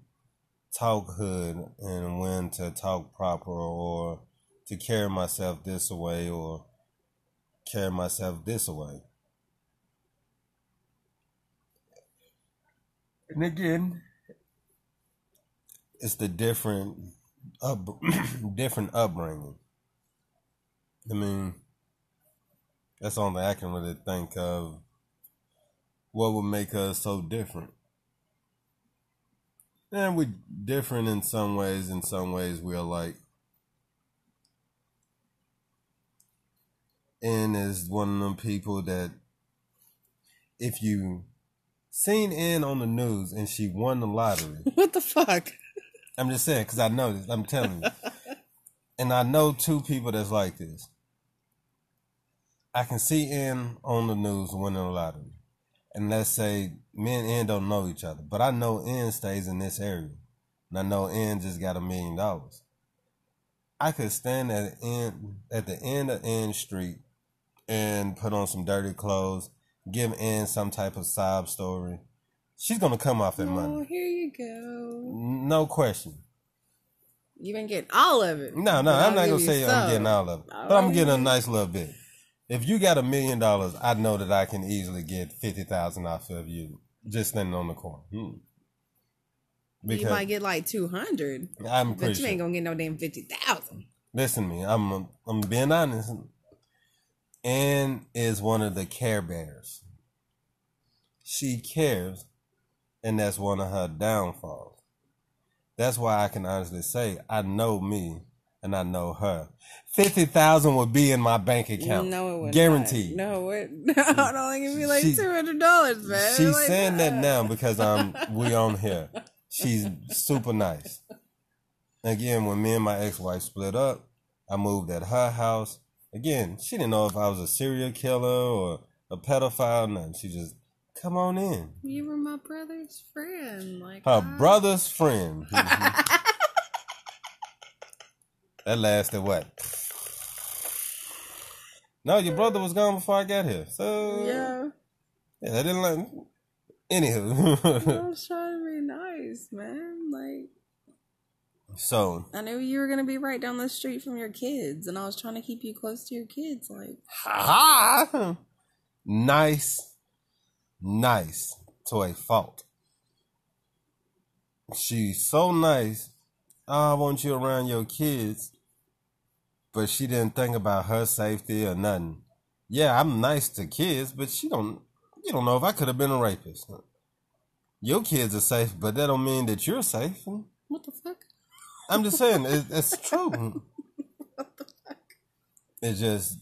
talk hood and when to talk proper or to carry myself this way or carry myself this way. And again, it's the different up, different upbringing. I mean, that's only I can really think of what would make us so different. And we're different in some ways, in some ways we're like and is one of them people that if you seen Ann on the news and she won the lottery. What the fuck? I'm just saying because I know this. I'm telling you, and I know two people that's like this. I can see Ann on the news winning the lottery, and let's say me and Ann don't know each other, but I know Ann stays in this area, and I know Ann just got a million dollars. I could stand at the end at the end of N Street and put on some dirty clothes, give in some type of sob story, she's gonna come off that money. oh, money. here you go. No question. You been getting all of it. No, no, I'm not gonna say I'm getting all of it, All but I'm getting a nice little bit. If you got a million dollars, I know that I can easily get fifty thousand off of you just standing on the corner. Hmm. you might get like two hundred, I'm but you ain't sure. gonna get no damn fifty thousand. Listen to me. I'm I'm being honest. Ann is one of the care bears. She cares, and that's one of her downfalls. That's why I can honestly say I know me. And I know her. Fifty thousand would be in my bank account. No, it would guaranteed. Not. No, it. I don't think it'd be like two hundred dollars, man. She's Like, saying that now because I'm um, we on here. She's super nice. Again, when me and my ex wife split up, I moved at her house. Again, she didn't know if I was a serial killer or a pedophile. Nothing. She just come on in. You were my brother's friend. Like Her I- brother's friend. that lasted what? No, your brother was gone before I got here. So Yeah, yeah, that didn't let. I Anywho, was trying to be nice, man. Like so I knew you were gonna be right down the street from your kids, and I was trying to keep you close to your kids. Like ha, ha, nice, nice to a fault. She's so nice. "Oh, I want you around your kids, but she didn't think about her safety or nothing. Yeah, I'm nice to kids, but she don't. You don't know if I could have been a rapist. Your kids are safe, but that don't mean that you're safe. what the fuck? I'm just saying, it, it's true. What the fuck? It's just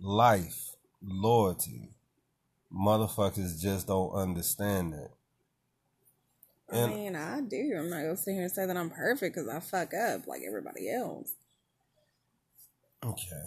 life, loyalty. Motherfuckers just don't understand that. I And mean, I do. I'm not gonna sit here and say that I'm perfect because I fuck up like everybody else. okay,